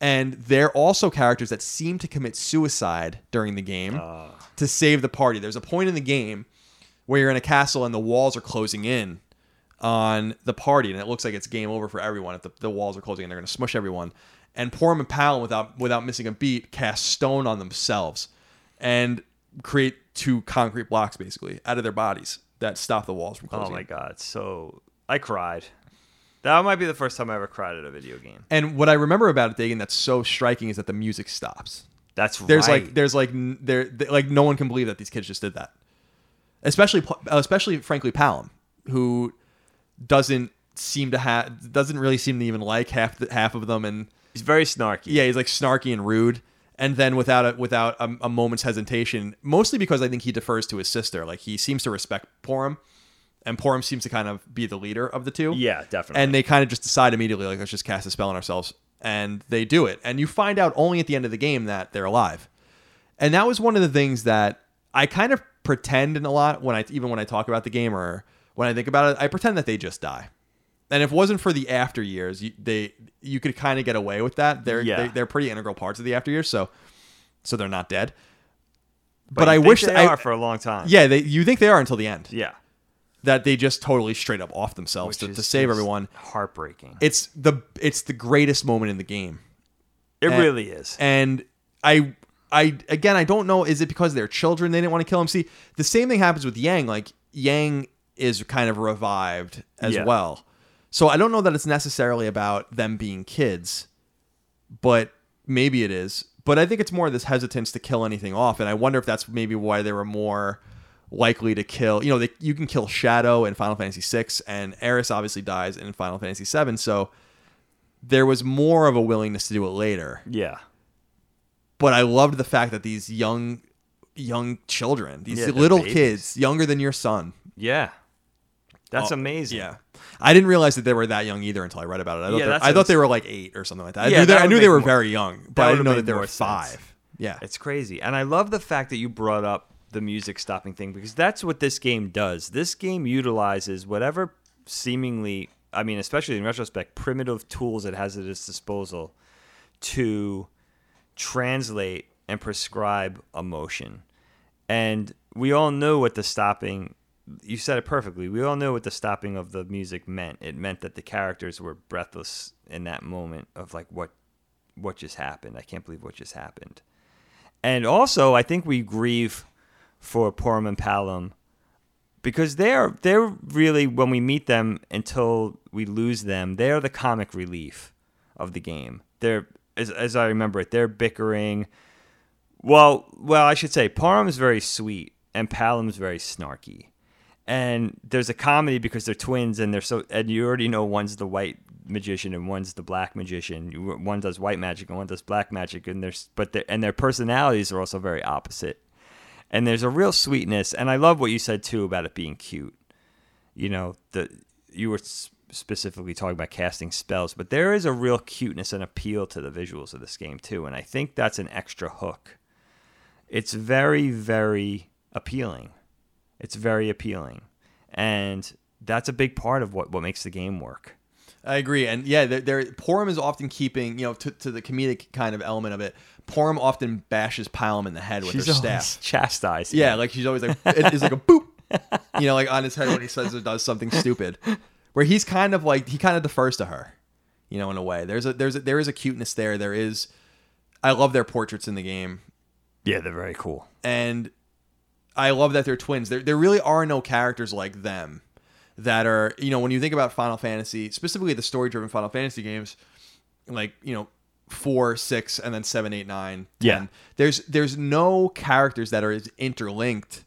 And they're also characters that seem to commit suicide during the game ah. to save the party. There's a point in the game where you're in a castle and the walls are closing in on the party and it looks like it's game over for everyone if the, the walls are closing and they're going to smush everyone and Porom and Palom without without missing a beat cast stone on themselves and create two concrete blocks basically out of their bodies that stop the walls from
oh
closing.
Oh my god! So I cried. That might be the first time I ever cried at a video game.
And what I remember about it, Dagan, that's so striking is that the music stops.
That's
There's
right.
like there's like there th- like no one can believe that these kids just did that. Especially uh, especially frankly Palom, who doesn't seem to have doesn't really seem to even like half the, half of them and
he's very snarky.
yeah, he's like snarky and rude. And then without a without a, a moment's hesitation, mostly because I think he defers to his sister. Like he seems to respect Porom, and Porom seems to kind of be the leader of the two.
Yeah, definitely.
And they kind of just decide immediately, like, let's just cast a spell on ourselves. And they do it. And you find out only at the end of the game that they're alive. And that was one of the things that I kind of pretend in a lot when I even when I talk about the game or when I think about it, I pretend that they just die. And if it wasn't for the after years, you, they you could kind of get away with that. They're
Yeah.
they, they're pretty integral parts of the after years, so so they're not dead. But,
you
I wish
they
I,
are for a long time.
yeah, they you think they are until the end
yeah.
that they just totally straight up off themselves to, to save everyone.
Heartbreaking.
It's the it's the greatest moment in the game,
It
and-
really is.
and I I again I don't know is it because they're children they didn't want to kill him. See, the same thing happens with Yang. Like Yang is kind of revived as
Yeah.
well, so I don't know that it's necessarily about them being kids, but maybe it is. But I think it's more this hesitance to kill anything off, and I wonder if that's maybe why they were more likely to kill. You know, they, you can kill Shadow in Final Fantasy VI, and Aeris obviously dies in Final Fantasy VII, so there was more of a willingness to do it later.
yeah.
But I loved the fact that these young, young children, these
Yeah,
little
babies.
kids, younger than your son.
Yeah. That's
Oh,
amazing.
Yeah, I didn't realize that they were that young either until I read about it. I thought,
Yeah,
they- I thought they were like eight or something like that. I
Yeah,
knew, they,
that
I knew they were
more-
very young, but I didn't know that they were
sense.
five. Yeah,
It's crazy. And I love the fact that you brought up the music stopping thing because that's what this game does. This game utilizes whatever seemingly, I mean, especially in retrospect, primitive tools it has at its disposal to translate and prescribe emotion. And we all know what the stopping you said it perfectly. We all know what the stopping of the music meant. It meant that the characters were breathless in that moment of like what what just happened. I can't believe what just happened. And also, I think we grieve for Porom and Palom because they're they're really when we meet them until we lose them, they're the comic relief of the game. They're as, as I remember it, they're bickering. Well, well, I should say Porom's very sweet and Palom's very snarky. And there's a comedy because they're twins and they're so and you already know one's the white magician and one's the black magician. One does white magic and one does black magic and there's but their and their personalities are also very opposite. And there's a real sweetness and I love what you said too about it being cute. You know, the you were specifically talking about casting spells, but there is a real cuteness and appeal to the visuals of this game too, and I think that's an extra hook. It's very very appealing. It's very appealing. And that's a big part of what what makes the game work.
I agree, and yeah, they're, they're Porom is often keeping you know to, to the comedic kind of element of it. Porom often bashes Palom in the head with her staff.
chastised.
Yeah, like she's always like it is like a boop, you know, like on his head when he says or does something stupid. Where he's kind of like he kind of defers to her, you know, in a way. There's a there's a, there is a cuteness there. There is, I love their portraits in the game,
yeah, they're very cool.
and I love that they're twins. There there really are no characters like them that are you know when you think about Final Fantasy, specifically the story driven Final Fantasy games, like you know four, six, and then seven, eight, nine, ten.
Yeah.
There's there's no characters that are as interlinked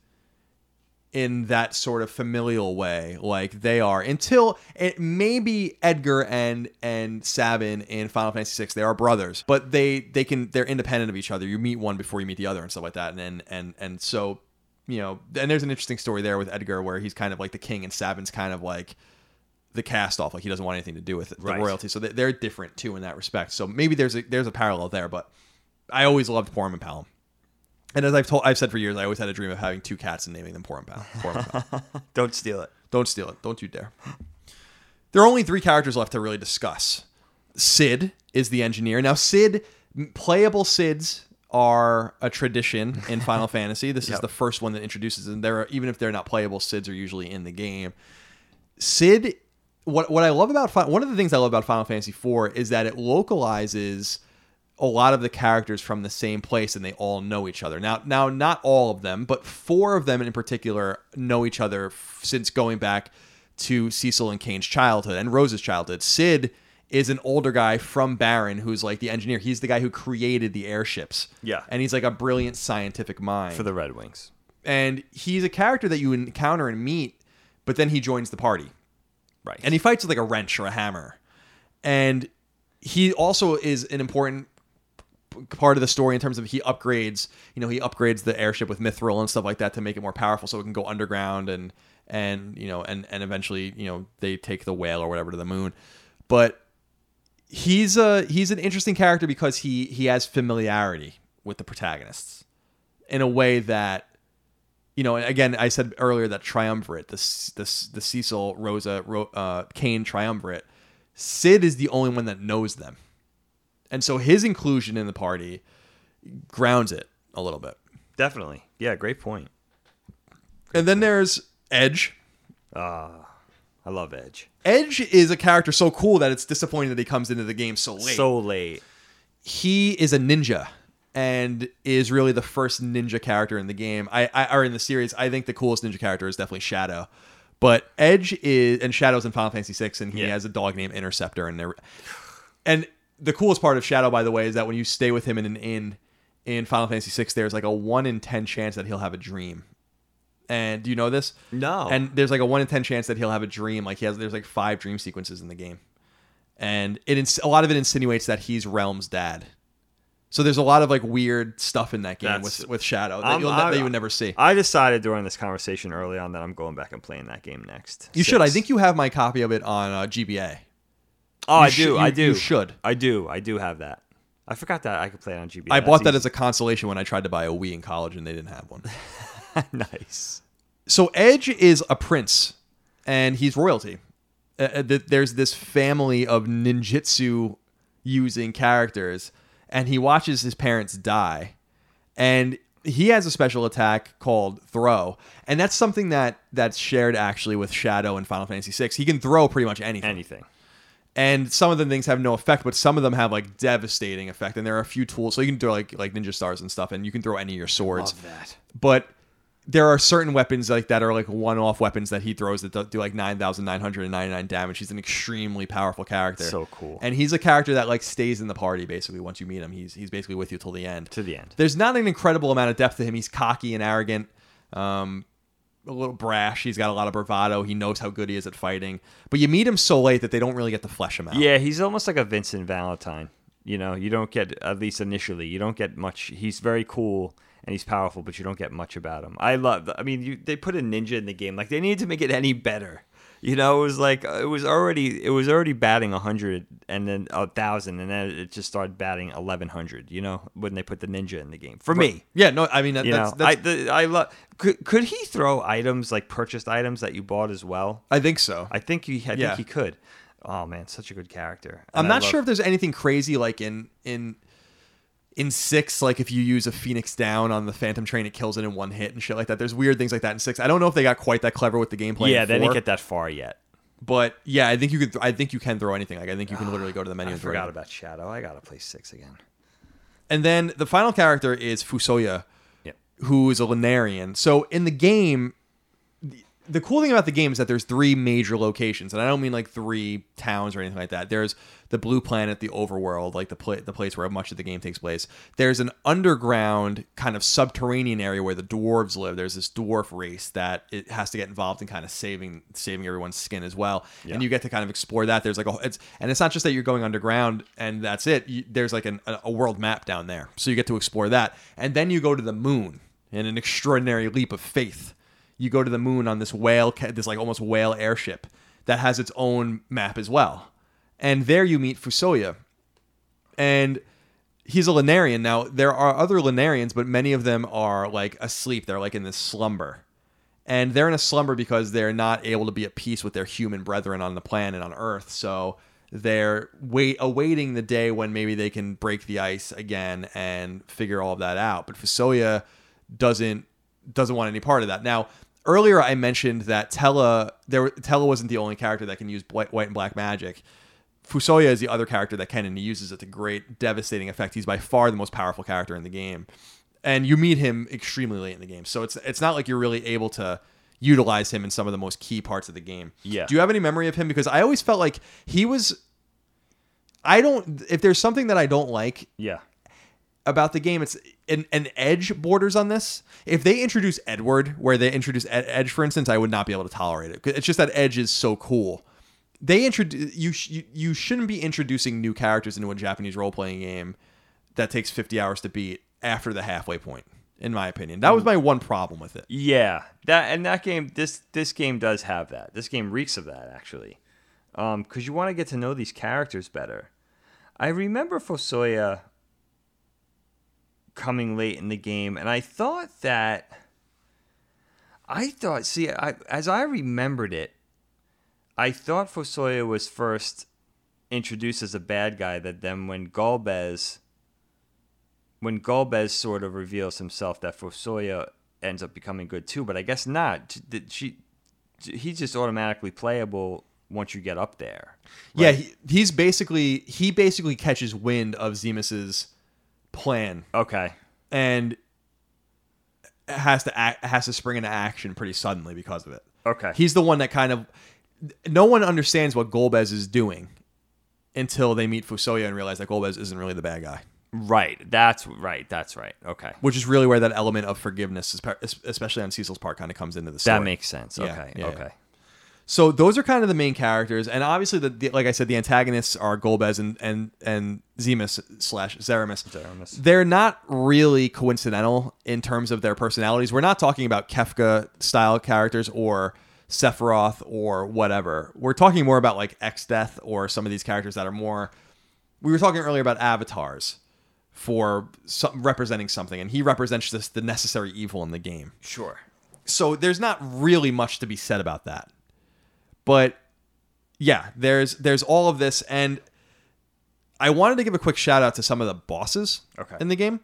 in that sort of familial way like they are until it maybe Edgar and and Sabin in Final Fantasy VI they are brothers but they they can they're independent of each other you meet one before you meet the other and stuff like that and and and, and so you know and there's an interesting story there with Edgar where he's kind of like the king and Sabin's kind of like the cast off like he doesn't want anything to do with the
Right.
royalty so they- they're different too in that respect so maybe there's a there's a parallel there but I always loved Porom and Palom and as I've told I've said for years I always had a dream of having two cats and naming them Porom and Palom Porom and Palom
Don't steal it.
don't steal it. Don't you dare. There are only three characters left to really discuss. Sid is the engineer. Now, Sid, playable Sids are a tradition in Final Fantasy. This is the first one that introduces them. There, are, even if they're not playable, Sids are usually in the game. Sid what what I love about one of the things I love about Final Fantasy IV is that it localizes a lot of the characters from the same place and they all know each other. Now now not all of them, but four of them in particular know each other f- since going back to Cecil and Kain's childhood and Rose's childhood. Sid is an older guy from Baron who's like the engineer. He's the guy who created the airships.
Yeah.
And he's like a brilliant scientific mind
for the Red Wings.
and he's a character that you encounter and meet, but then he joins the party,
Right.
and he fights with like a wrench or a hammer, and he also is an important part of the story in terms of he upgrades. You know, he upgrades the airship with mithril and stuff like that to make it more powerful, so it can go underground and and you know and and eventually you know they take the whale or whatever to the moon, but he's a he's an interesting character because he he has familiarity with the protagonists in a way that you know again i said earlier that triumvirate this this the cecil rosa Ro, uh, Kain triumvirate sid is the only one that knows them and so his inclusion in the party grounds it a little bit
Definitely. Yeah, great point.
and then there's edge
I love Edge.
edge is a character so cool that it's disappointing that he comes into the game so late
So late.
he is a ninja and is really the first ninja character in the game. I, I or in the series, I think the coolest ninja character is definitely Shadow. But Edge is and Shadow's in Final Fantasy VI, and he
Yeah.
has a dog named Interceptor, and there. And the coolest part of Shadow, by the way, is that when you stay with him in an inn in Final Fantasy VI, there's like a one in ten chance that he'll have a dream. And do you know this?
No.
And there's like a one in ten chance that he'll have a dream. Like he has, there's like five dream sequences in the game, and it ins- a lot of it insinuates that he's Relm's dad. So there's a lot of like weird stuff in that game
That's-
with with Shadow that,
I'm-
you'll,
I-
that you would never see.
I decided during this conversation early on that I'm going back and playing that game next.
you should. I think you have my copy of it on uh, GBA.
Oh, I
should-
do. I do.
you should.
I do. I do have that. I forgot that I could play it on GBA.
I
That's
bought that as a consolation when I tried to buy a Wii in college and they didn't have one.
nice.
so Edge is a prince, and he's royalty. Uh, uh, th- there's this family of ninjutsu using characters, and he watches his parents die, and he has a special attack called throw, and that's something that that's shared actually with Shadow in Final Fantasy VI. He can throw pretty much anything
Anything.
and some of the things have no effect, but some of them have like devastating effect. And there are a few tools, so you can throw like like ninja stars and stuff, and you can throw any of your swords.
Love that.
But there are certain weapons like that are like one-off weapons that he throws that do- like nine thousand nine hundred and ninety-nine damage. He's an extremely powerful character.
So cool.
And he's a character that like stays in the party basically. Once you meet him, he's he's basically with you till the end.
To the end.
There's not an incredible amount of depth to him. He's cocky and arrogant, um, a little brash. He's got a lot of bravado. He knows how good he is at fighting. But you meet him so late that they don't really get to flesh him out.
Yeah, he's almost like a Vincent Valentine. You know, you don't get at least initially, you don't get much. He's very cool and he's powerful, but you don't get much about him. I love. I mean, you, they put a ninja in the game. Like they needed to make it any better. You know, it was like uh, it was already it was already batting hundred and then a thousand, and then it just started batting eleven hundred. You know, when they put the ninja in the game. For me,
Yeah, no, I mean that,
you
that's,
know,
that's,
I the, I love. Could could he throw items like purchased items that you bought as well?
I think so.
I think he. I
Yeah.
think he could. Oh man, such a good character.
I'm not
love-
sure if there's anything crazy like in in in six, like if you use a Phoenix down on the Phantom Train, it kills it in one hit and shit like that. There's weird things like that in six. I don't know if they got quite that clever with the gameplay.
Yeah, they didn't get that far yet.
But yeah, I think you could. I think you can throw anything. Like I think you can literally go to the menu
I
and throw.
forgot about Shadow. I gotta play six again.
And then the final character is Fusoya,
Yep.
who is a Lunarian. So in the game, the, the cool thing about the game is that there's three major locations, and I don't mean like three towns or anything like that. There's the blue planet, the overworld, like the pla- the place where much of the game takes place. There's an underground kind of subterranean area where the dwarves live. There's this dwarf race that it has to get involved in kind of saving saving everyone's skin as well.
Yeah.
And you get to kind of explore that. There's like a it's and it's not just that you're going underground and that's it. You, there's like an, a, a world map down there, so you get to explore that. And then you go to the moon in an extraordinary leap of faith. You go to the moon on this whale, this like almost whale airship that has its own map as well. And there you meet Fusoya, and he's a Lunarian. Now there are other Lunarians, but many of them are like asleep. They're like in this slumber and they're in a slumber because they're not able to be at peace with their human brethren on the planet on Earth. So they're wait awaiting the day when maybe they can break the ice again and figure all of that out. But Fusoya doesn't doesn't want any part of that. Now, earlier I mentioned that Tellah there Tellah wasn't the only character that can use white, white and black magic. Fusoya is the other character that can, and he uses it to great, devastating effect. He's by far the most powerful character in the game, and you meet him extremely late in the game. So it's it's not like you're really able to utilize him in some of the most key parts of the game.
Yeah.
Do you have any memory of him? Because I always felt like he was. I don't. If there's something that I don't like
Yeah.
about the game, it's an, an edge borders on this. If they introduce Edward, where they introduce Ed, Edge, for instance, I would not be able to tolerate it. It's just that Edge is so cool. They introduce you, sh- you. You shouldn't be introducing new characters into a Japanese role playing game that takes 50 hours to beat after the halfway point. In my opinion, that was mm. my one problem with it.
Yeah, that and that game. This this game does have that. This game reeks of that actually, um, because you want to get to know these characters better. I remember Fusoya coming late in the game, and I thought that. I thought, see, I, as I remembered it, I thought Fusoya was first introduced as a bad guy. That then, when Golbez, when Golbez sort of reveals himself, that Fusoya ends up becoming good too. But I guess not. She, he's just automatically playable once you get up there.
Yeah, he, he's basically he basically catches wind of Zemus's plan
Okay.
and has to act, has to spring into action pretty suddenly because of it.
Okay.
He's the one that kind of no one understands what Golbez is doing until they meet Fusoya and realize that Golbez isn't really the bad guy.
right. That's right. That's right. Okay.
Which is really where that element of forgiveness, especially on Cecil's part, kind of comes into the story.
That makes sense.
Yeah,
Okay.
yeah,
okay.
yeah. So those are kind of the main characters, and obviously, the, the like I said, the antagonists are Golbez and and and Zemus slash Zeromus.
Zeromus.
They're not really coincidental in terms of their personalities. We're not talking about Kefka style characters or Sephiroth or whatever. We're talking more about like Exdeath or some of these characters that are more. We were talking earlier about avatars for some, representing something, and he represents just the necessary evil in the game
Sure.
so there's not really much to be said about that but yeah there's there's all of this and i wanted to give a quick shout out to some of the bosses
Okay.
in the game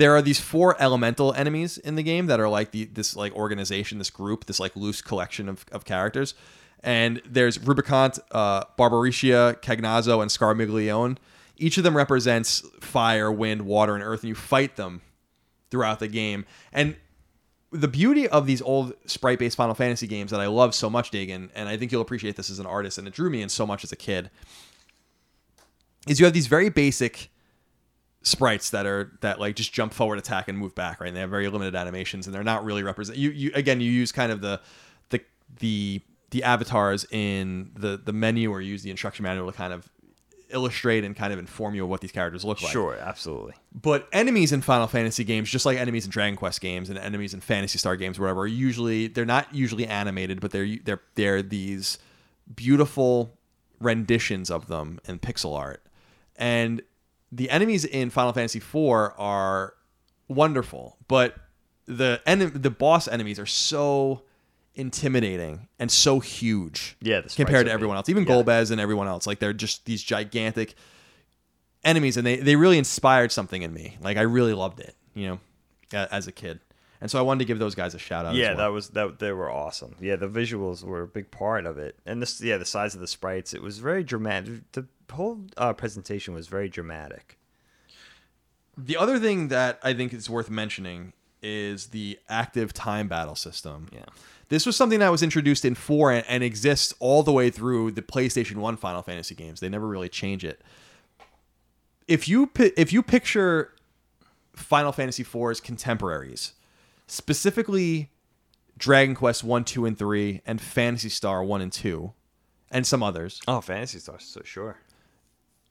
there are these four elemental enemies in the game that are like the this like organization this group this like loose collection of, of characters. And there's rubicant uh Barbariccia Cagnazzo and scarmiglione. Each of them represents fire wind water and earth and you fight them throughout the game. And the beauty of these old sprite based Final Fantasy games that I love so much, Dagan, and I think you'll appreciate this as an artist, and it drew me in so much as a kid, is you have these very basic sprites that are that like just jump forward, attack, and move back, right? And they have very limited animations, and they're not really represent. You, you again, you use kind of the the the the avatars in the the menu, or use the instruction manual to kind of illustrate and kind of inform you of what these characters look like.
Sure. Absolutely.
But enemies in Final Fantasy games, just like enemies in Dragon Quest games and enemies in Phantasy Star games, whatever, are usually they're not usually animated, but they're they're they're these beautiful renditions of them in pixel art. And the enemies in Final Fantasy IV are wonderful, but the en- the boss enemies are so intimidating and so huge
Yeah,
compared to everyone else, even
Yeah.
Golbez and everyone else. Like they're just these gigantic enemies, and they they really inspired something in me. Like I really loved it, you know, as a kid. And so I wanted to give those guys a shout out.
Yeah,
as well.
that was that. They were awesome. Yeah, the visuals were a big part of it, and this. Yeah, the size of the sprites. It was very dramatic. The whole uh, presentation was very dramatic.
The other thing that I think is worth mentioning is the active time battle system.
Yeah.
This was something that was introduced in 4 and, and exists all the way through the PlayStation 1 Final Fantasy games. They never really change it. If you pi- if you picture Final Fantasy 4's contemporaries, specifically Dragon Quest 1, 2 and 3 and Phantasy Star 1 and 2 and some others,
Oh, Phantasy Star, so sure.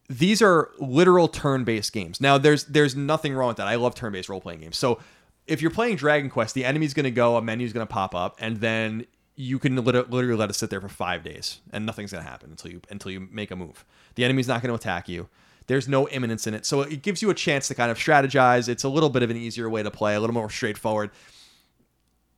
These are literal turn-based games. Now, there's there's nothing wrong with that. I love turn-based role-playing games. So, if you're playing Dragon Quest, the enemy's going to go, a menu's going to pop up, and then you can lit- literally let it sit there for five days, and nothing's going to happen until you until you make a move. The enemy's not going to attack you. There's no imminence in it, so it gives you a chance to kind of strategize. It's a little bit of an easier way to play, a little more straightforward.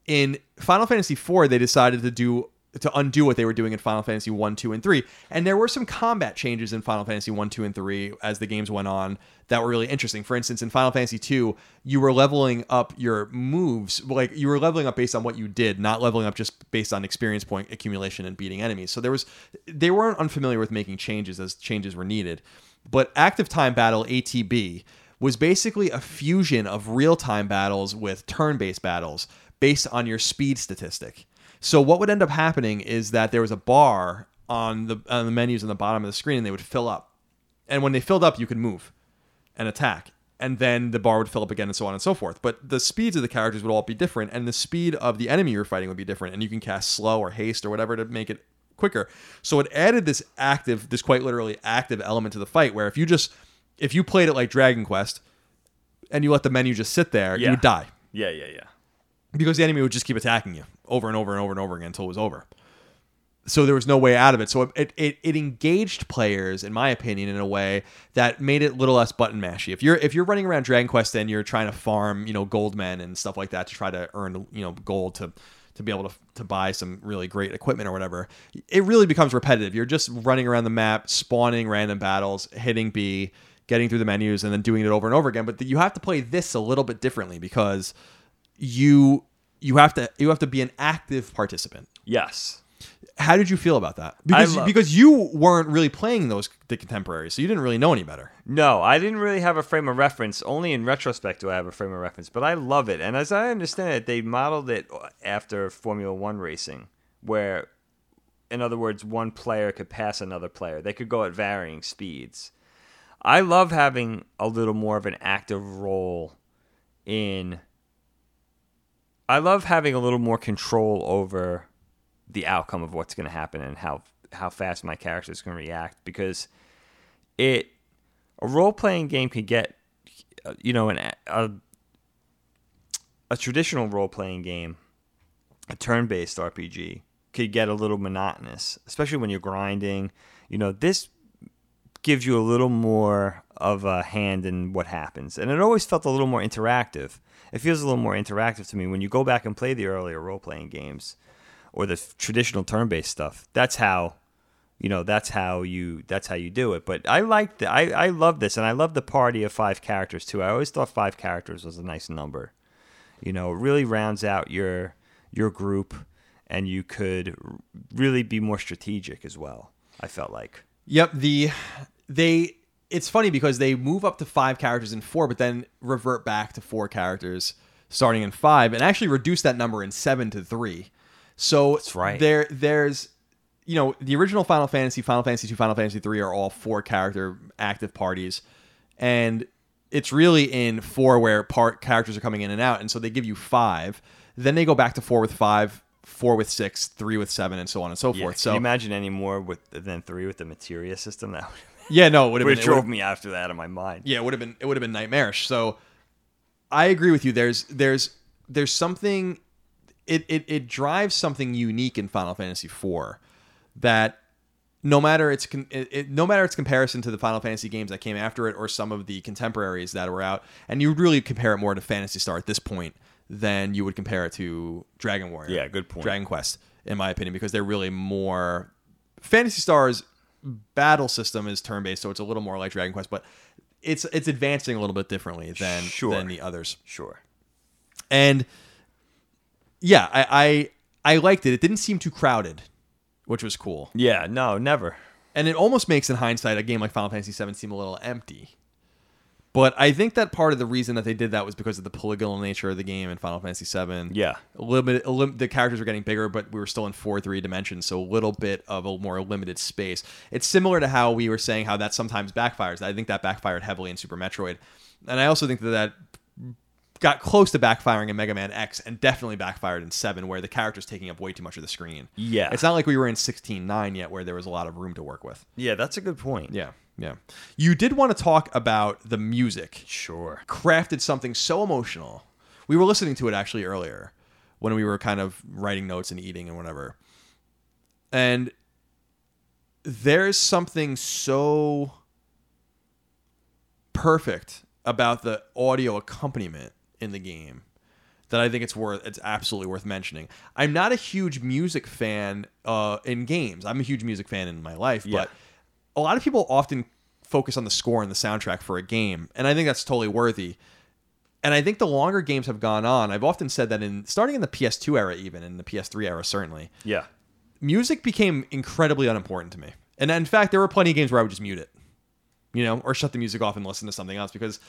In Final Fantasy IV, they decided to do to undo what they were doing in Final Fantasy 1, 2, and 3. And there were some combat changes in Final Fantasy 1, 2, and 3 as the games went on that were really interesting. For instance, in Final Fantasy 2, you were leveling up your moves, like you were leveling up based on what you did, not leveling up just based on experience point accumulation and beating enemies. So there was they weren't unfamiliar with making changes as changes were needed. But active time battle ATB was basically a fusion of real-time battles with turn-based battles based on your speed statistic. So what would end up happening is that there was a bar on the on the menus on the bottom of the screen and they would fill up. And when they filled up, you could move and attack. And then the bar would fill up again and so on and so forth. But the speeds of the characters would all be different and the speed of the enemy you're fighting would be different and you can cast slow or haste or whatever to make it quicker. So it added this active this quite literally active element to the fight where if you just if you played it like Dragon Quest and you let the menu just sit there, you would die
Yeah, yeah, yeah.
Because the enemy would just keep attacking you over and over and over and over again until it was over. So there was no way out of it. So it, it, it engaged players, in my opinion, in a way that made it a little less button mashy. If you're if you're running around Dragon Quest and you're trying to farm, you know, gold men and stuff like that to try to earn, you know, gold to to be able to to buy some really great equipment or whatever, it really becomes repetitive. You're just running around the map, spawning random battles, hitting B, getting through the menus, and then doing it over and over again. But you have to play this a little bit differently because you you have to you have to be an active participant.
Yes.
How did you feel about that? Because
love-
because you weren't really playing those the contemporaries, so you didn't really know any better.
No, I didn't really have a frame of reference. Only in retrospect do I have a frame of reference, but I love it. And as I understand it, they modeled it after Formula One racing, where, in other words, one player could pass another player. They could go at varying speeds. I love having a little more of an active role in. I love having a little more control over the outcome of what's going to happen and how how fast my character is going to react because it a role playing game can get uh, you know an a, a traditional role playing game a turn based RPG could get a little monotonous especially when you're grinding. You know this gives you a little more of a hand in what happens. And it always felt a little more interactive it feels a little more interactive to me. When you go back and play the earlier role playing games or the traditional turn based stuff that's how you know that's how you that's how you do it. But i like the, i i love this and i love the party of five characters too. I always thought five characters was a nice number. You know it really rounds out your your group and you could really be more strategic as well i felt like.
Yep, the they it's funny because they move up to 5 characters in 4 but then revert back to 4 characters starting in 5 and actually reduce that number in 7 to 3. So
That's right.
there there's you know, the original Final Fantasy, Final Fantasy 2, Final Fantasy 3 are all four character active parties and it's really in 4 where part characters are coming in and out and so they give you 5. Then they go back to 4 with 5, 4 with 6, 3 with 7 and so on and so
yeah,
forth.
can
So
you imagine any more with than three with the materia system that
yeah, no, it would have been it
drove me after that in my mind
yeah, it would have been it would have been nightmarish. So I agree with you. There's there's there's something it it, it drives something unique in Final Fantasy IV that no matter its con- it, it, no matter its comparison to the Final Fantasy games that came after it or some of the contemporaries that were out, and you would really compare it more to Phantasy Star at this point than you would compare it to Dragon Warrior.
Yeah, good point.
Dragon Quest, in my opinion, because they're really more Phantasy Star's battle system is turn based, so it's a little more like Dragon Quest, but it's it's advancing a little bit differently than
Sure.
than the others.
sure
And yeah, I, I I liked it. It didn't seem too crowded, which was cool.
yeah no never
And it almost makes, in hindsight, a game like Final Fantasy VII seem a little empty. But I think that part of the reason that they did that was because of the polygonal nature of the game in Final Fantasy VII.
Yeah.
a little bit. A lim- the characters were getting bigger, but we were still in four three dimensions, so a little bit of a more limited space. It's similar to how we were saying how that sometimes backfires. I think that backfired heavily in Super Metroid, and I also think that that got close to backfiring in Mega Man X, and definitely backfired in Seven, where the character's taking up way too much of the screen.
Yeah.
it's not like we were in sixteen nine yet, where there was a lot of room to work with.
yeah that's a good point
Yeah, yeah. You did want to talk about the music.
sure
Crafted something so emotional. We were listening to it actually earlier when we were kind of writing notes and eating and whatever. And there's something so perfect about the audio accompaniment in the game that I think it's worth it's absolutely worth mentioning. I'm not a huge music fan uh, in games. I'm a huge music fan in my life,
Yeah.
but a lot of people often focus on the score and the soundtrack for a game, and I think that's totally worthy. And I think the longer games have gone on, I've often said that in starting in the PS2 era, even in the PS3 era, certainly,
Yeah.
music became incredibly unimportant to me. And in fact, there were plenty of games where I would just mute it, you know, or shut the music off and listen to something else because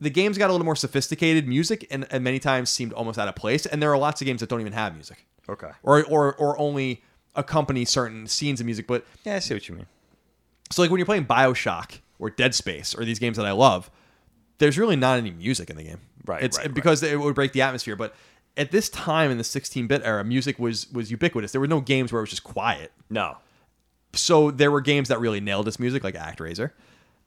the games got a little more sophisticated. Music and, and many times seemed almost out of place. And there are lots of games that don't even have music,
Okay.
or or or only accompany certain scenes of music. But
Yeah, I see what you mean.
So like when you're playing Bioshock or Dead Space or these games that I love, there's really not any music in the game.
Right,
It's
right, right.
because it would break the atmosphere. But at this time in the 16-bit era, music was was ubiquitous. There were no games where it was just quiet.
No.
So there were games that really nailed its music, like ActRaiser,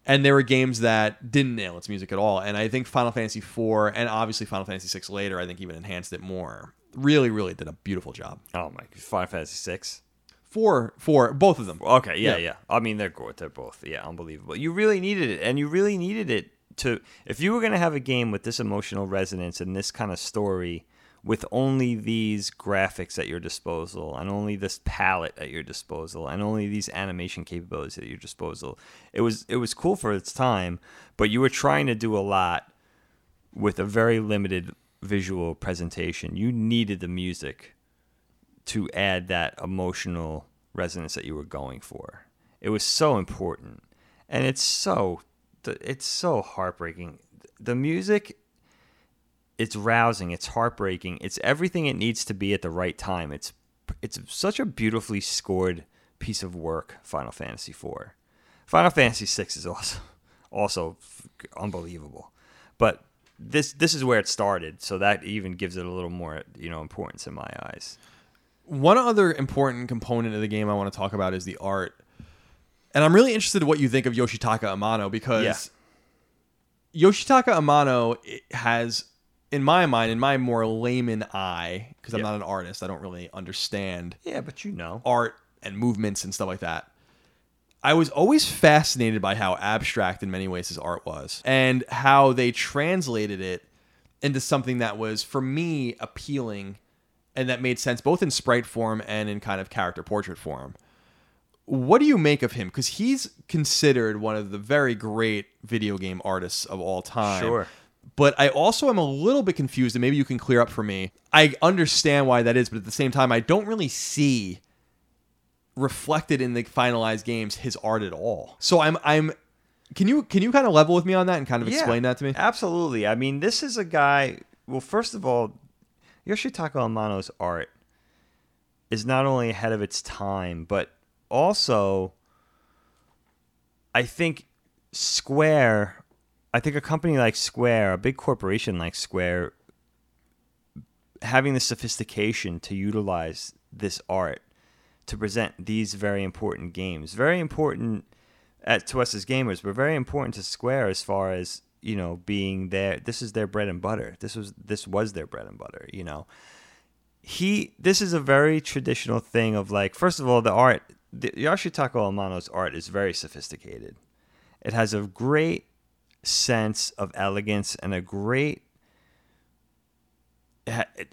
and there were games that didn't nail its music at all. And I think Final Fantasy IV and obviously Final Fantasy VI later, I think even enhanced it more. Really, really did a beautiful job.
Oh my. Final Fantasy six.
Four, four, both of them.
Okay, yeah,
Yeah.
yeah, I mean, they're. They're both, yeah, unbelievable. You really needed it, and you really needed it to. If you were going to have a game with this emotional resonance and this kind of story, with only these graphics at your disposal, and only this palette at your disposal, and only these animation capabilities at your disposal, it was it was cool for its time. But you were trying to do a lot with a very limited visual presentation. You needed the music to add that emotional resonance that you were going for. It was so important, and it's so it's so heartbreaking. The music, it's rousing, it's heartbreaking, it's everything it needs to be at the right time. It's it's such a beautifully scored piece of work. Final Fantasy IV, Final Fantasy VI is also also unbelievable, but this this is where it started, so that even gives it a little more you know importance in my eyes.
One other important component of the game I want to talk about is the art. And I'm really interested in what you think of Yoshitaka Amano because Yoshitaka Amano has, in my mind, in my more layman eye, because I'm
Yeah.
not an artist, I don't really understand
Yeah, but you know.
art and movements and stuff like that. I was always fascinated by how abstract in many ways his art was and how they translated it into something that was for me appealing and that made sense both in sprite form and in kind of character portrait form. What do you make of him? Because he's considered one of the very great video game artists of all time.
Sure.
But I also am a little bit confused, and maybe you can clear up for me. I understand why that is, but at the same time, I don't really see reflected in the finalized games his art at all. So I'm I'm can you can you kind of level with me on that and kind of explain that to me?
Absolutely. I mean, this is a guy. Well, first of all, Yoshitaka Amano's art is not only ahead of its time, but also, I think Square. I think a company like Square, a big corporation like Square, having the sophistication to utilize this art to present these very important games, very important at, to us as gamers, but very important to Square as far as you know being there. This is their bread and butter. This was this was their bread and butter. You know, he. This is a very traditional thing of like. First of all, the art. The, Yoshitaka Amano's art is very sophisticated. It has a great sense of elegance and a great.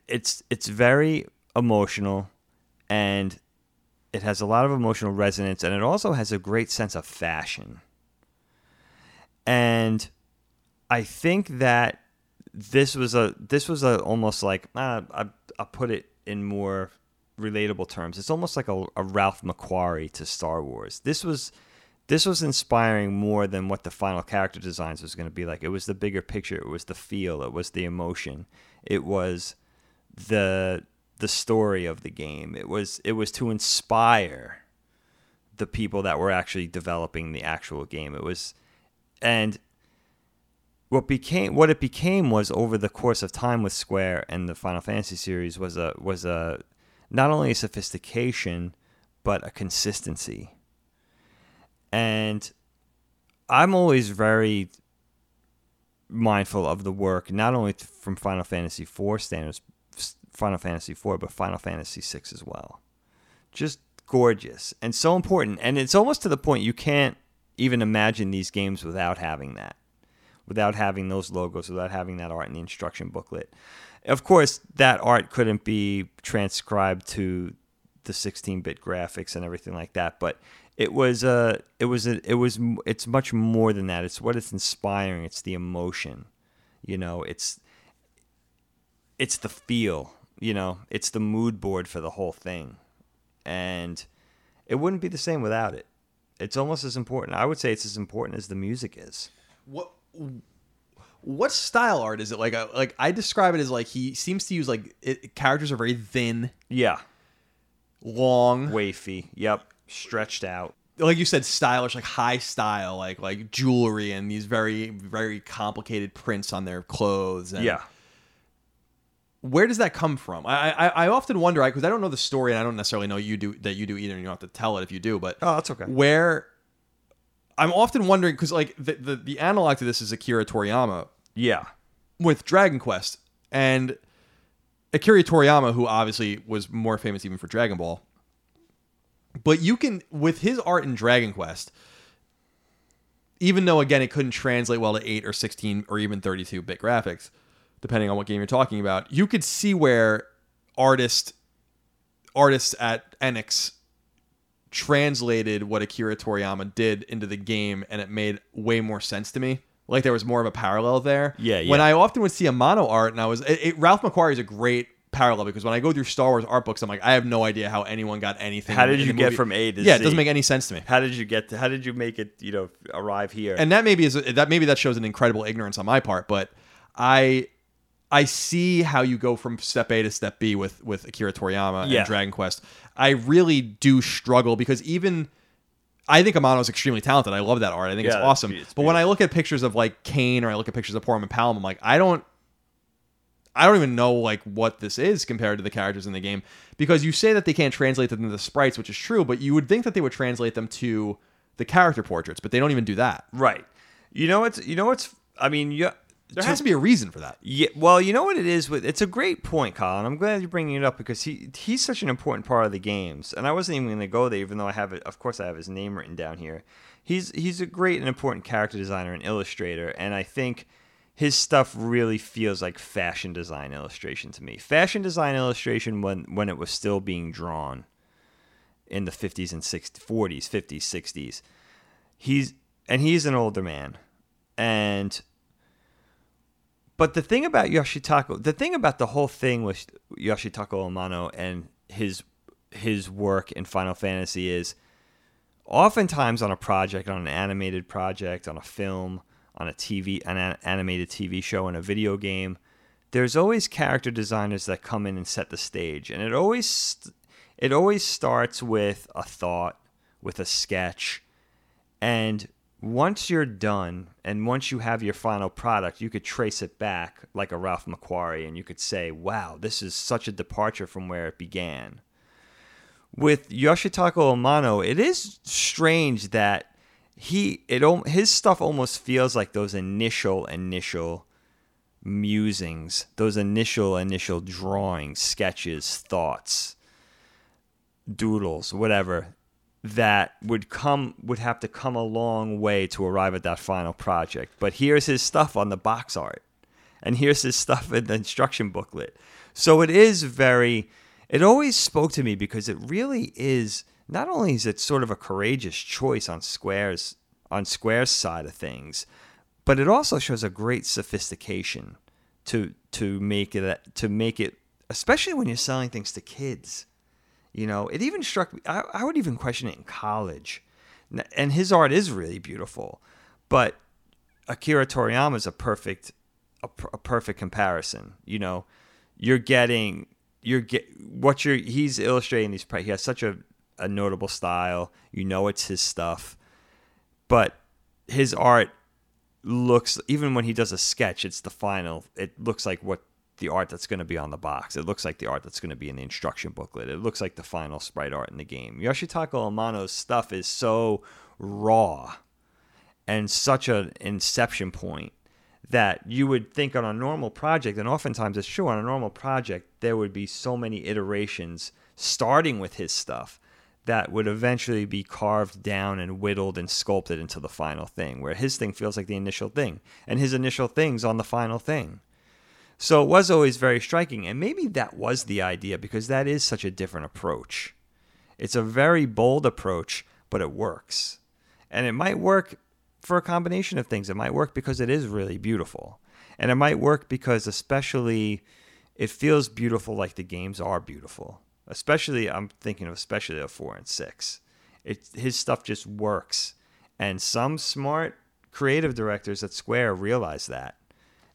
It's it's very emotional, and it has a lot of emotional resonance and it also has a great sense of fashion. And I think that this was a this was a almost like uh, I I put it in more relatable terms. It's almost like a, a Ralph McQuarrie to Star Wars. This was this was inspiring more than what the final character designs was going to be like. It was the bigger picture. It was the feel. It was the emotion. It was the the story of the game. It was it was to inspire the people that were actually developing the actual game. It was and what became what it became was over the course of time with Square and the Final Fantasy series was a was a not only a sophistication but a consistency. And I'm always very mindful of the work not only from Final Fantasy IV standards Final Fantasy IV but Final Fantasy VI as well. Just gorgeous and so important and it's almost to the point you can't even imagine these games without having that without having those logos, without having that art in the instruction booklet. Of course, that art couldn't be transcribed to the 16-bit graphics and everything like that, but it was uh it was a, it was it's much more than that. It's what it's inspiring. It's the emotion. You know, it's it's the feel, you know, it's the mood board for the whole thing. And it wouldn't be the same without it. It's almost as important. I would say it's as important as the music is.
What what style art is it? Like uh, like I describe it as like he seems to use like it, characters are very thin,
Yeah.
long,
Wafy. Yep. Stretched out.
like you said, stylish, like high style, like like jewelry and these very very complicated prints on their clothes. And
Yeah.
where does that come from? I I, I often wonder because I don't know the story and I don't necessarily know you do that you do either. And you don't have to tell it if you do, but
Oh, that's okay.
where I'm often wondering because like the, the the analog to this is Akira Toriyama
Yeah.
with Dragon Quest and Akira Toriyama, who obviously was more famous even for Dragon Ball. But you can with his art in Dragon Quest, even though again it couldn't translate well to eight or sixteen or even thirty-two bit graphics, depending on what game you're talking about, you could see where artist artists at Enix translated what Akira Toriyama did into the game, and it made way more sense to me. Like there was more of a parallel there.
Yeah,
When. I often would see Amano art, and I was it, it- Ralph McQuarrie is a great parallel because when I go through Star Wars art books, I'm like, I have no idea how anyone got anything.
How did you get
movie.
from A to
Yeah, it doesn't make any sense to me.
How did you get to, how did you make it, you know, arrive here?
and that maybe is that maybe that shows an incredible ignorance on my part, but I I see how you go from step A to step B with with Akira Toriyama
Yeah.
and Dragon Quest. I really do struggle because even I think Amano is extremely talented. I love that art. I think it's
Yeah, it's
awesome.
it's
but when I look at pictures of like Kain or I look at pictures of Poor and Palom, I'm like, I don't I don't even know like what this is compared to the characters in the game because you say that they can't translate them to the sprites, which is true, but you would think that they would translate them to the character portraits, but they don't even do that.
right. You know what's you know what's I mean, you
There has to be a reason for that.
Yeah, well, you know what it is with it's a great point, Colin. I'm glad you're bringing it up because he he's such an important part of the games, and I wasn't even going to go there, even though I have it. Of course, I have his name written down here. He's he's a great and important character designer and illustrator, and I think his stuff really feels like fashion design illustration to me. Fashion design illustration when when it was still being drawn in the 50s and 60s, 40s, 50s, 60s. He's and he's an older man, and but the thing about Yoshitaka, the thing about the whole thing with Yoshitaka Amano and his his work in Final Fantasy is oftentimes on a project, on an animated project, on a film, on a TV, an animated TV show, in a video game, there's always character designers that come in and set the stage, and it always it always starts with a thought, with a sketch, and once you're done and once you have your final product, you could trace it back like a Ralph McQuarrie and you could say, wow, this is such a departure from where it began. With Yoshitaka Amano, it is strange that he it his stuff almost feels like those initial initial musings, those initial initial drawings, sketches, thoughts, doodles, whatever that would come would have to come a long way to arrive at that final project. But here's his stuff on the box art. And here's his stuff in the instruction booklet. So it is very it always spoke to me because it really is not only is it sort of a courageous choice on Square's on Square's side of things, but it also shows a great sophistication to to make it to make it especially when you're selling things to kids. You know, it even struck me. I, I would even question it in college. And his art is really beautiful, but Akira Toriyama is a perfect, a, a perfect comparison. You know, you're getting, you're get what you're. He's illustrating these. He has such a, a notable style. You know, it's his stuff, but his art looks even when he does a sketch it's the final it looks like what the art that's going to be on the box. It looks like the art that's going to be in the instruction booklet. It looks like the final sprite art in the game. Yoshitaka amano's stuff is so raw and such an inception point that you would think on a normal project and oftentimes it's true on a normal project there would be so many iterations starting with his stuff that would eventually be carved down and whittled and sculpted into the final thing, where his thing feels like the initial thing, and his initial thing's on the final thing. So it was always very striking, and maybe that was the idea because that is such a different approach. It's a very bold approach, but it works. And it might work for a combination of things. It might work because it is really beautiful. And it might work because, especially, it feels beautiful like the games are beautiful. Especially, I'm thinking of especially of four and six. It, his stuff just works. And some smart creative directors at Square realize that.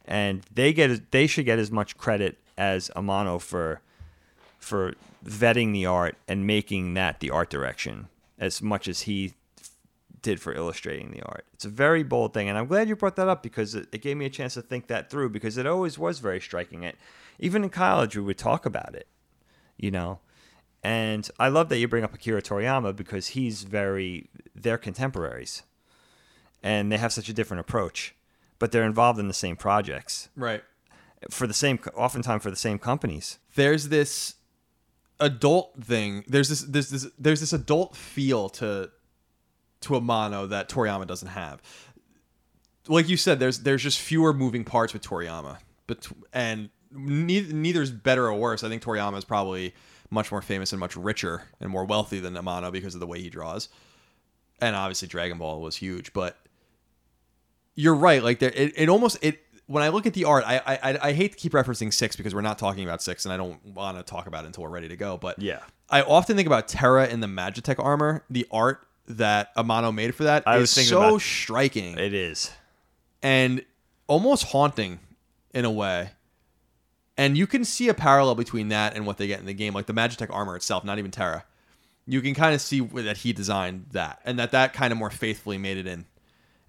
And they get they should get as much credit as Amano for for vetting the art and making that the art direction as much as he did for illustrating the art. It's a very bold thing, and I'm glad you brought that up because it, it gave me a chance to think that through because it always was very striking. It even in college we would talk about it, you know. And I love that you bring up Akira Toriyama because he's very they're contemporaries, and they have such a different approach, but they're involved in the same projects
Right.
for the same, oftentimes for the same companies.
There's this adult thing. There's this there's this there's this adult feel to to Amano that Toriyama doesn't have. Like you said, there's there's just fewer moving parts with Toriyama, but and neither neither's better or worse. I think Toriyama is probably much more famous and much richer and more wealthy than Amano because of the way he draws. And obviously Dragon Ball was huge, but you're right. Like there, it, it almost it. When I look at the art, I, I I hate to keep referencing six because we're not talking about six, and I don't want to talk about it until we're ready to go. But
Yeah.
I often think about Terra in the Magitech armor. The art that Amano made for that
I
is so
about-
striking
It is.
and almost haunting in a way. And you can see a parallel between that and what they get in the game, like the Magitech armor itself, not even Terra. You can kind of see that he designed that, and that that kind of more faithfully made it in.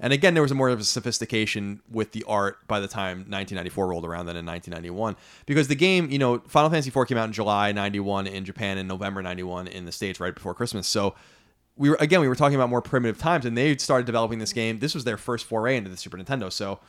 And again, there was a more of a sophistication with the art by the time 1994 rolled around than in 1991, because the game, you know, Final Fantasy IV came out in July 91 in Japan and November 91 in the states, right before Christmas. So we were again we were talking about more primitive times, and they started developing this game. This was their first foray into the Super Nintendo, so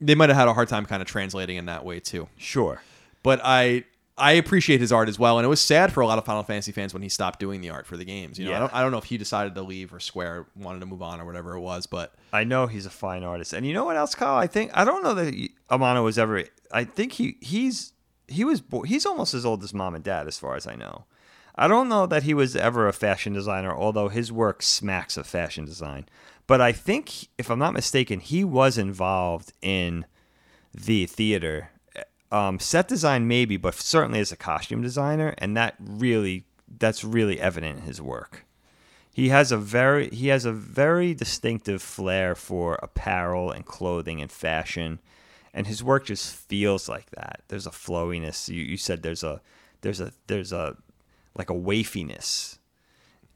they might have had a hard time kind of translating in that way too.
Sure.
But I I appreciate his art as well, and it was sad for a lot of Final Fantasy fans when he stopped doing the art for the games. You know, I don't I don't know if he decided to leave or Square wanted to move on or whatever it was, but
I know he's a fine artist, and you know what else, Kyle? I think I don't know that he, Amano was ever. I think he he's he was bo- he's almost as old as mom and dad, as far as I know. I don't know that he was ever a fashion designer, although his work smacks of fashion design. But I think, if I'm not mistaken, he was involved in the theater. Um, set design maybe, but certainly as a costume designer, and that really that's really evident in his work. He has a very he has a very distinctive flair for apparel and clothing and fashion, and his work just feels like that. There's a flowiness. You, you said there's a there's a there's a like a wafiness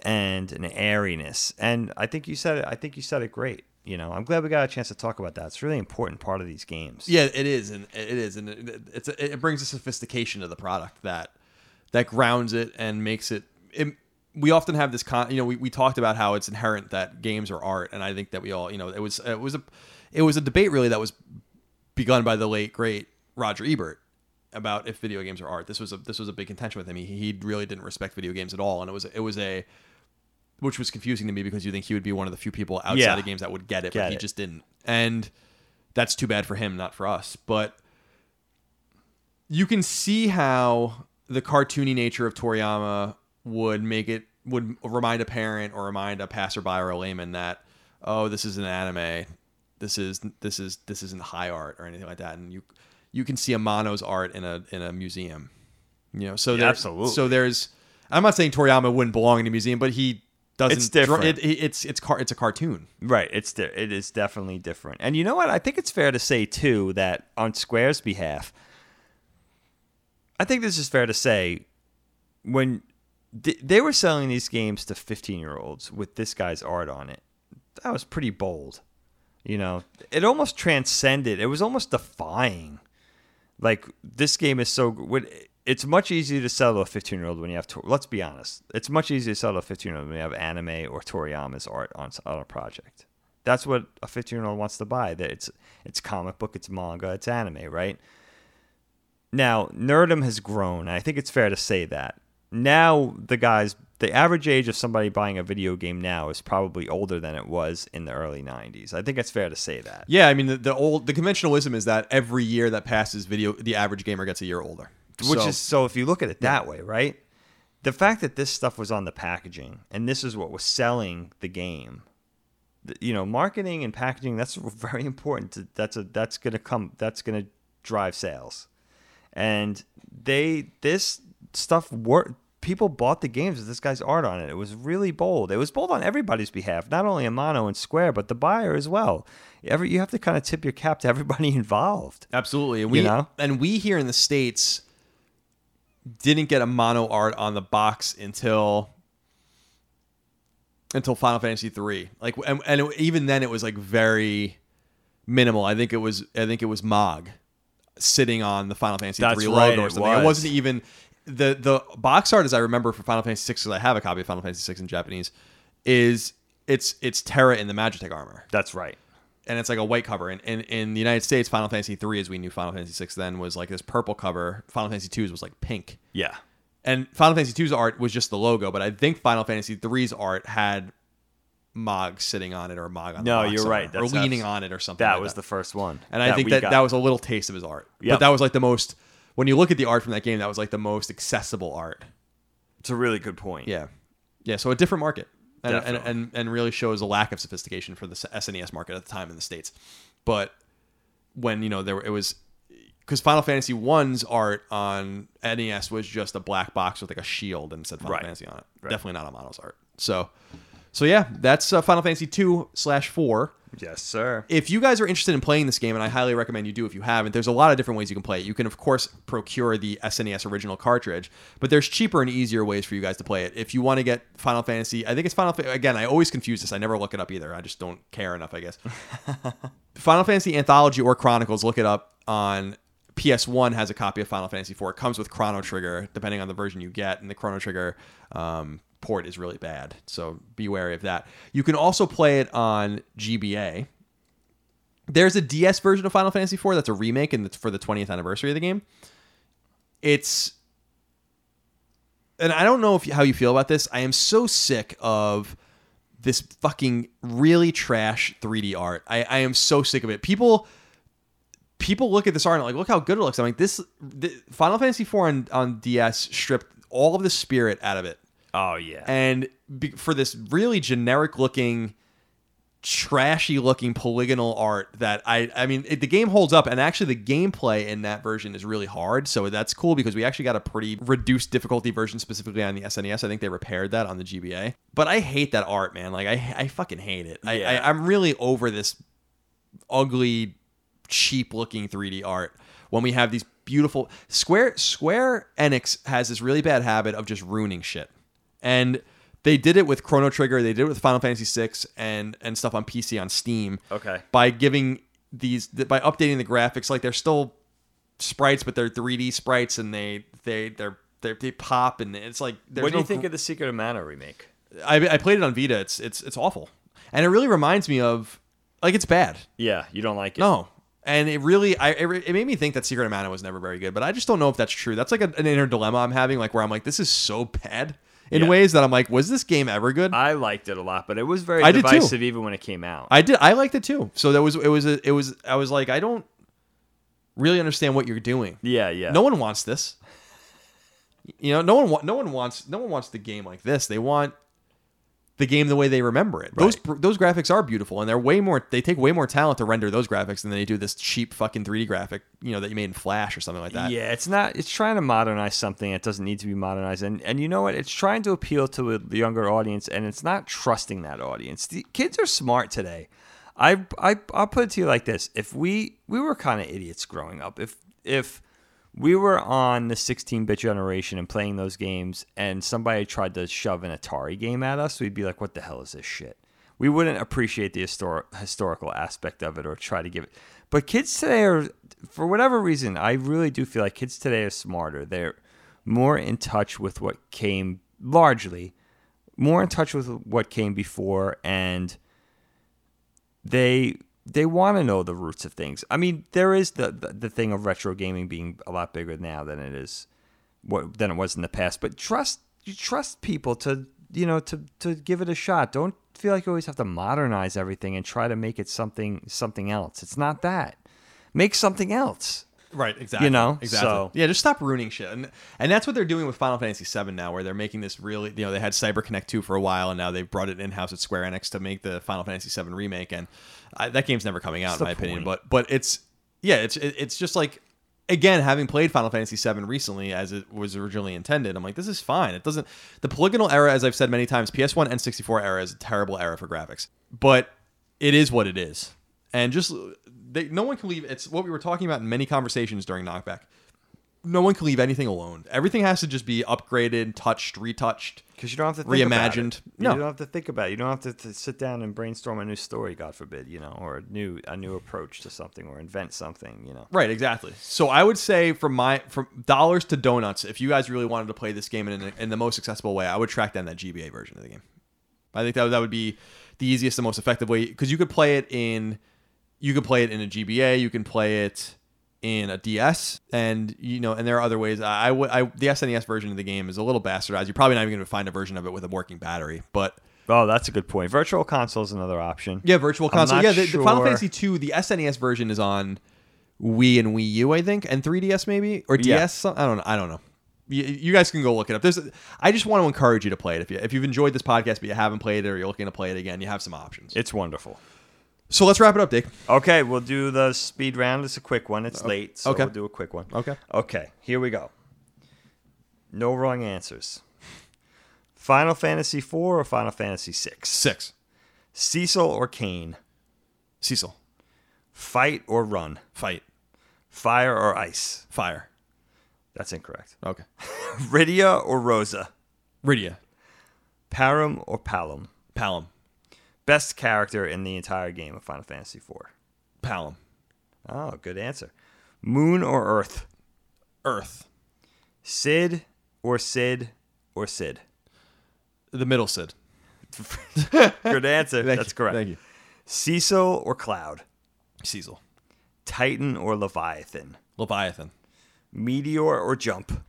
and an airiness, and I think you said it. I think you said it great. You know, I'm glad we got a chance to talk about that. It's a really important part of these games.
Yeah, it is, and it is, and it, it's it brings a sophistication to the product that that grounds it and makes it. it we often have this con, you know, we, we talked about how it's inherent that games are art, and I think that we all, you know, it was it was a it was a debate really that was begun by the late great Roger Ebert about if video games are art. This was a this was a big contention with him. He, he really didn't respect video games at all, and it was it was a which was confusing to me because you think he would be one of the few people outside
Yeah.
of games that would get it,
Get
but he
it.
just didn't. And that's too bad for him, not for us. But you can see how the cartoony nature of Toriyama would make it would remind a parent or remind a passerby or a layman that oh this is an anime this is this is this isn't high art or anything like that and you you can see Amano's art in a in a museum you know so
Yeah,
there
absolutely.
so there's I'm not saying Toriyama wouldn't belong in a museum but he doesn't
It's different.
it, it, it's it's car, it's a cartoon
Right. It's de- it is definitely different. And you know what? I think it's fair to say too that on Square's behalf, I think this is fair to say when th- they were selling these games to 15 year olds with this guy's art on it, that was pretty bold. You know, it almost transcended. It was almost defying. Like this game is so good. It's much easier to sell to a 15 year old when you have. Tor- Let's be honest. It's much easier to sell to a 15 year old when you have anime or Toriyama's art on on a project. That's what a 15 year old wants to buy. That it's it's comic book, it's manga, it's anime, right? Now, nerdom has grown. I think it's fair to say that now the guys, the average age of somebody buying a video game now is probably older than it was in the early '90s. I think it's fair to say that.
Yeah, I mean the, the old the conventional wisdom is that every year that passes, video the average gamer gets a year older.
Which
So-
is so if you look at it that way, right? The fact that this stuff was on the packaging and this is what was selling the game. You know, marketing and packaging that's very important. To, that's a that's going to come that's going to drive sales. And they this stuff worked people bought the games with this guy's art on it. It was really bold. It was bold on everybody's behalf, not only Amano and Square, but the buyer as well. Every you have to kind of tip your cap to everybody involved.
Absolutely. And we
You know?
and we here in the states didn't get Amano art on the box until until Final Fantasy 3. Like and, and it- even then it was like very minimal. I think it was I think it was Mog sitting on the Final Fantasy
That's
3
right,
logo or something. It
was.
wasn't even the the box art as I remember for Final Fantasy 6 cuz I have a copy of Final Fantasy 6 in Japanese is it's it's Terra in the Magitech armor
That's right.
And it's like a white cover. And in, in the United States, Final Fantasy three, as we knew Final Fantasy six then, was like this purple cover. Final Fantasy 2's was like pink.
Yeah.
And Final Fantasy 2's art was just the logo, but I think Final Fantasy 3's art had Mog sitting on it or Mog on the
No,
box
you're right.
or leaning on it or something.
That
like
was the first one.
and I think that
got.
that was a little taste of his art. But that was like the most when you look at the art from that game, that was like the most accessible art.
It's a really good point.
Yeah, yeah. So a different market, and and, and and really shows a lack of sophistication for the SNES market at the time in the states. But when you know there were, it was because Final Fantasy One's art on NES was just a black box with like a shield and said Final
Right.
Fantasy on it.
Right.
Definitely not Amano's art. So, so yeah, that's uh, Final Fantasy two slash four
Yes, sir.
if you guys are interested in playing this game, and I highly recommend you do if you haven't, there's a lot of different ways you can play it. You can, of course, procure the SNES original cartridge, but there's cheaper and easier ways for you guys to play it. If you want to get Final Fantasy, I think it's Final. Fa- Again, I always confuse this. I never look it up either. I just don't care enough, I guess. Final Fantasy Anthology or Chronicles, look it up on PS1 has a copy of Final Fantasy 4. It comes with Chrono Trigger, depending on the version you get, and the Chrono Trigger um, port is really bad. So be wary of that. You can also play it on GBA. There's a DS version of Final Fantasy 4 that's a remake and it's for the 20th anniversary of the game. It's and I don't know if how you feel about this. I am so sick of this fucking really trash 3D art. I, I am so sick of it. People people look at this art and like, look how good it looks. I'm like, this the, Final Fantasy 4 on, on DS stripped all of the spirit out of it.
Oh yeah.
And be, for this really generic looking, trashy looking polygonal art that I I mean it, the game holds up and actually the gameplay in that version is really hard. So that's cool because we actually got a pretty reduced difficulty version specifically on the SNES. I think they repaired that on the GBA. But I hate that art, man. Like I I fucking hate it. I, I I'm really over this ugly cheap looking 3D art when we have these beautiful Square Square Enix has this really bad habit of just ruining shit. And they did it with Chrono Trigger, they did it with Final Fantasy VI, and and stuff on PC on Steam
Okay.
by giving these by updating the graphics like they're still sprites but they're 3D sprites and they they they're, they they pop and it's like
what do you think
gr-
of the Secret of Mana remake?
I, I played it on Vita it's it's it's awful and it really reminds me of like it's bad
Yeah, you don't like it.
no. And it really, I it, it made me think that Secret of Mana was never very good, but I just don't know if that's true. That's like a, an inner dilemma I'm having, like where I'm like, this is so bad in
Yeah.
ways that I'm like, was this game ever good? I,
liked it a lot, but it was very
I did
divisive even when it came out.
I did, I liked it too. So that was, it was, a, it was, I was like, I don't really understand what you're doing.
yeah, yeah.
No one wants this. You know, no one, wa- no one wants, no one wants the game like this. They want the game the way they remember it. Those those graphics are beautiful, and they're way more. They take way more talent to render those graphics than they do this cheap fucking 3D graphic, you know, that you made in Flash or something like that.
Yeah, it's not. It's trying to modernize something that doesn't need to be modernized, and and you know what? It's trying to appeal to a younger audience, and it's not trusting that audience. The kids are smart today. I I I'll put it to you like this: If we we were kind of idiots growing up, if if we were on the 16-bit generation and playing those games, and somebody tried to shove an Atari game at us, we'd be like, "What the hell is this shit?" We wouldn't appreciate the histor- historical aspect of it or try to give it. But kids today are, for whatever reason, I really do feel like kids today are smarter. They're more in touch with what came largely, more in touch with what came before, and they they want to know the roots of things. I mean, there is the, the the thing of retro gaming being a lot bigger now than it is what than it was in the past. But trust you trust people to you know to to give it a shot. Don't feel like you always have to modernize everything and try to make it something something else. It's not that. Make something else.
Right, exactly.
You know,
exactly.
so-
yeah, just stop ruining shit, and and that's what they're doing with Final Fantasy VII now, where they're making this really. You know, they had CyberConnect two for a while, and now they've brought it in house at Square Enix to make the Final Fantasy VII remake, and I, that game's never coming out
What's
in my opinion.
point?
But but it's yeah, it's it, it's just like again having played Final Fantasy VII recently as it was originally intended. I'm like, this is fine. It doesn't the polygonal era, as I've said many times, PS1 and 64 era is a terrible era for graphics, but it is what it is, and just they, no one can leave. It's what we were talking about in many conversations during Knockback. No one can leave anything alone. Everything has to just be upgraded, touched, retouched.
Because you don't have to think about
Reimagined.
it.
No.
You don't have to think about it. You don't have to, to sit down and brainstorm a new story, God forbid, you know, or a new a new approach to something, or invent something, you know.
Right, exactly. So I would say from my from dollars to donuts, if you guys really wanted to play this game in, in the most accessible way, I would track down that GBA version of the game. I think that that would be the easiest and most effective way because you could play it in you could play it in a GBA, you can play it in a DS, and you know, and there are other ways. I, I would I the SNES version of the game is a little bastardized. You're probably not even going to find a version of it with a working battery, but
Oh, that's a good point. Virtual console is another option.
yeah, Virtual Console. Yeah, the, the Final Fantasy 2, the SNES version is on Wii and Wii U, I think, and 3DS maybe or DS.
Yeah.
I don't know. I don't know. You, you guys can go look it up. There's, I just want to encourage you to play it. If you if you've enjoyed this podcast but you haven't played it or you're looking to play it again, you have some options.
It's wonderful.
So let's wrap it up, Dick.
Okay, we'll do the speed round. It's a quick one. It's late, so
okay.
we'll do a quick one.
Okay.
Okay, here we go. No wrong answers. Final Fantasy IV or Final Fantasy VI?
Six.
Cecil or Kain?
Cecil.
Fight or run?
Fight.
Fire or ice?
Fire.
That's incorrect.
Okay.
Rydia or Rosa?
Rydia.
Porom or Palum?
Palom.
Best character in the entire game of Final Fantasy IV?
Palom.
Oh, good answer. Moon or Earth?
Earth.
Sid or Sid or Sid?
The middle Sid.
Good answer. That's
you.
correct.
Thank you.
Cecil or Cloud?
Cecil.
Titan or Leviathan?
Leviathan.
Meteor or Jump?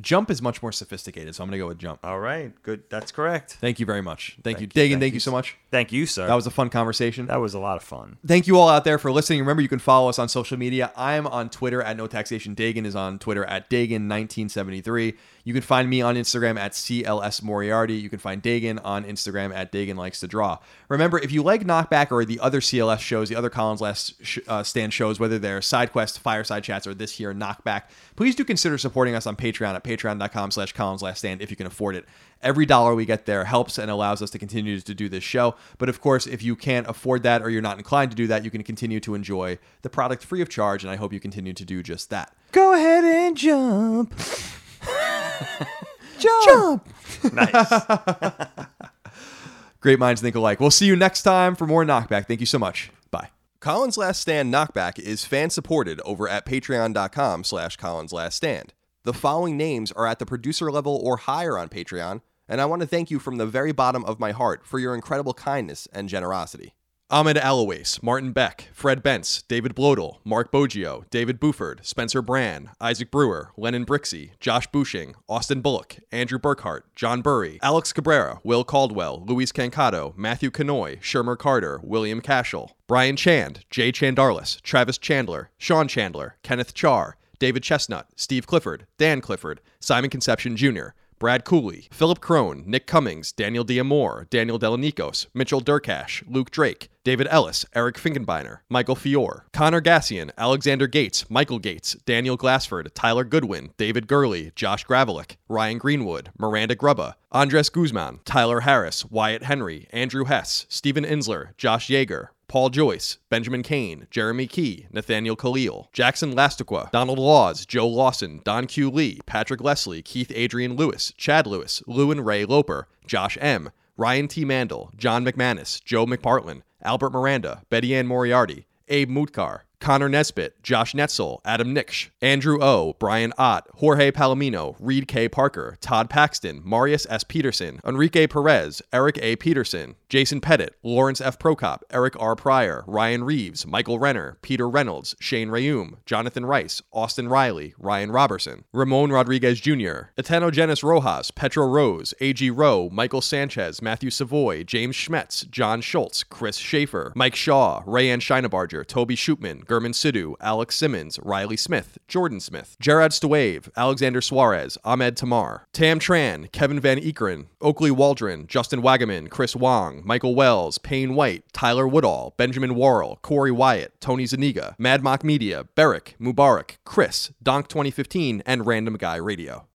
Jump is much more sophisticated, so I'm gonna go with jump.
All right, good. That's correct.
Thank you very much. Thank, you,
Thank you.
Dagan.
Thank
Thank
you,
you so much.
Thank you, sir.
That was a fun conversation.
that was a lot of fun.
Thank you all out there for listening. Remember, you can follow us on social media. I'm on Twitter at No Taxation. Dagan is on Twitter at Dagan1973. You can find me on Instagram at CLS Moriarty. You can find Dagan on Instagram at Dagan Likes to Draw. Remember, if you like Knockback or the other CLS shows, the other Colin's Last sh- uh, Stand shows, whether they're Side Quest, Fireside Chats, or this here Knockback, please do consider supporting us on Patreon at patreon.com slash Colin's Last Stand if you can afford it. Every dollar we get there helps and allows us to continue to do this show. But of course, if you can't afford that or you're not inclined to do that, you can continue to enjoy the product free of charge, and I hope you continue to do just that.
Go ahead and jump. jump. nice.
Great minds think alike. We'll see you next time for more Knockback. Thank you so much. Bye. Colin's Last Stand Knockback is fan supported over at patreon.com slash Colin's Last Stand. The following names are at the producer level or higher on Patreon, and I want to thank you from the very bottom of my heart for your incredible kindness and generosity. Ahmed Alois, Martin Beck, Fred Bentz, David Blodel, Mark Boggio, David Buford, Spencer Brand, Isaac Brewer, Lennon Brixey, Josh Bushing, Austin Bullock, Andrew Burkhart, John Burry, Alex Cabrera, Will Caldwell, Luis Cancato, Matthew Canoy, Shermer Carter, William Cashel, Brian Chand, Jay Chandarlis, Travis Chandler, Sean Chandler, Kenneth Char, David Chestnut, Steve Clifford, Dan Clifford, Simon Conception Jr., Brad Cooley, Philip Crone, Nick Cummings, Daniel Diamore, Daniel Delanikos, Mitchell Durkash, Luke Drake, David Ellis, Eric Finkenbeiner, Michael Fior, Connor Gassian, Alexander Gates, Michael Gates, Daniel Glassford, Tyler Goodwin, David Gurley, Josh Gravelick, Ryan Greenwood, Miranda Grubba, Andres Guzman, Tyler Harris, Wyatt Henry, Andrew Hess, Stephen Insler, Josh Yeager, Paul Joyce, Benjamin Kane, Jeremy Key, Nathaniel Khalil, Jackson Lastiqua, Donald Laws, Joe Lawson, Don Q. Lee, Patrick Leslie, Keith Adrian Lewis, Chad Lewis, Lewin Ray Loper, Josh M., Ryan T. Mandel, John McManus, Joe McPartland, Albert Miranda, Betty Ann Moriarty, Abe Mutkar, Connor Nesbitt, Josh Netzel, Adam Nix, Andrew O, Brian Ott, Jorge Palomino, Reed K. Parker, Todd Paxton, Marius S. Peterson, Enrique Perez, Eric A. Peterson, Jason Pettit, Lawrence F. Prokop, Eric R. Pryor, Ryan Reeves, Michael Renner, Peter Reynolds, Shane Rayum, Jonathan Rice, Austin Riley, Ryan Robertson, Ramon Rodriguez Jr., Etano Genis Rojas, Petro Rose, A.G. Rowe, Michael Sanchez, Matthew Savoy, James Schmetz, John Schultz, Chris Schaefer, Mike Shaw, Rayanne Scheinebarger, Toby Shootman, Gurman Sidhu, Alex Simmons, Riley Smith, Jordan Smith, Gerard Stawave, Alexander Suarez, Ahmed Tamar, Tam Tran, Kevin Van Ekeren, Oakley Waldron, Justin Wagaman, Chris Wong, Michael Wells, Payne White, Tyler Woodall, Benjamin Worrell, Corey Wyatt, Tony Zaniga, Mad Mock Media, Beric, Mubarak, Chris, Donk 2015, and Random Guy Radio.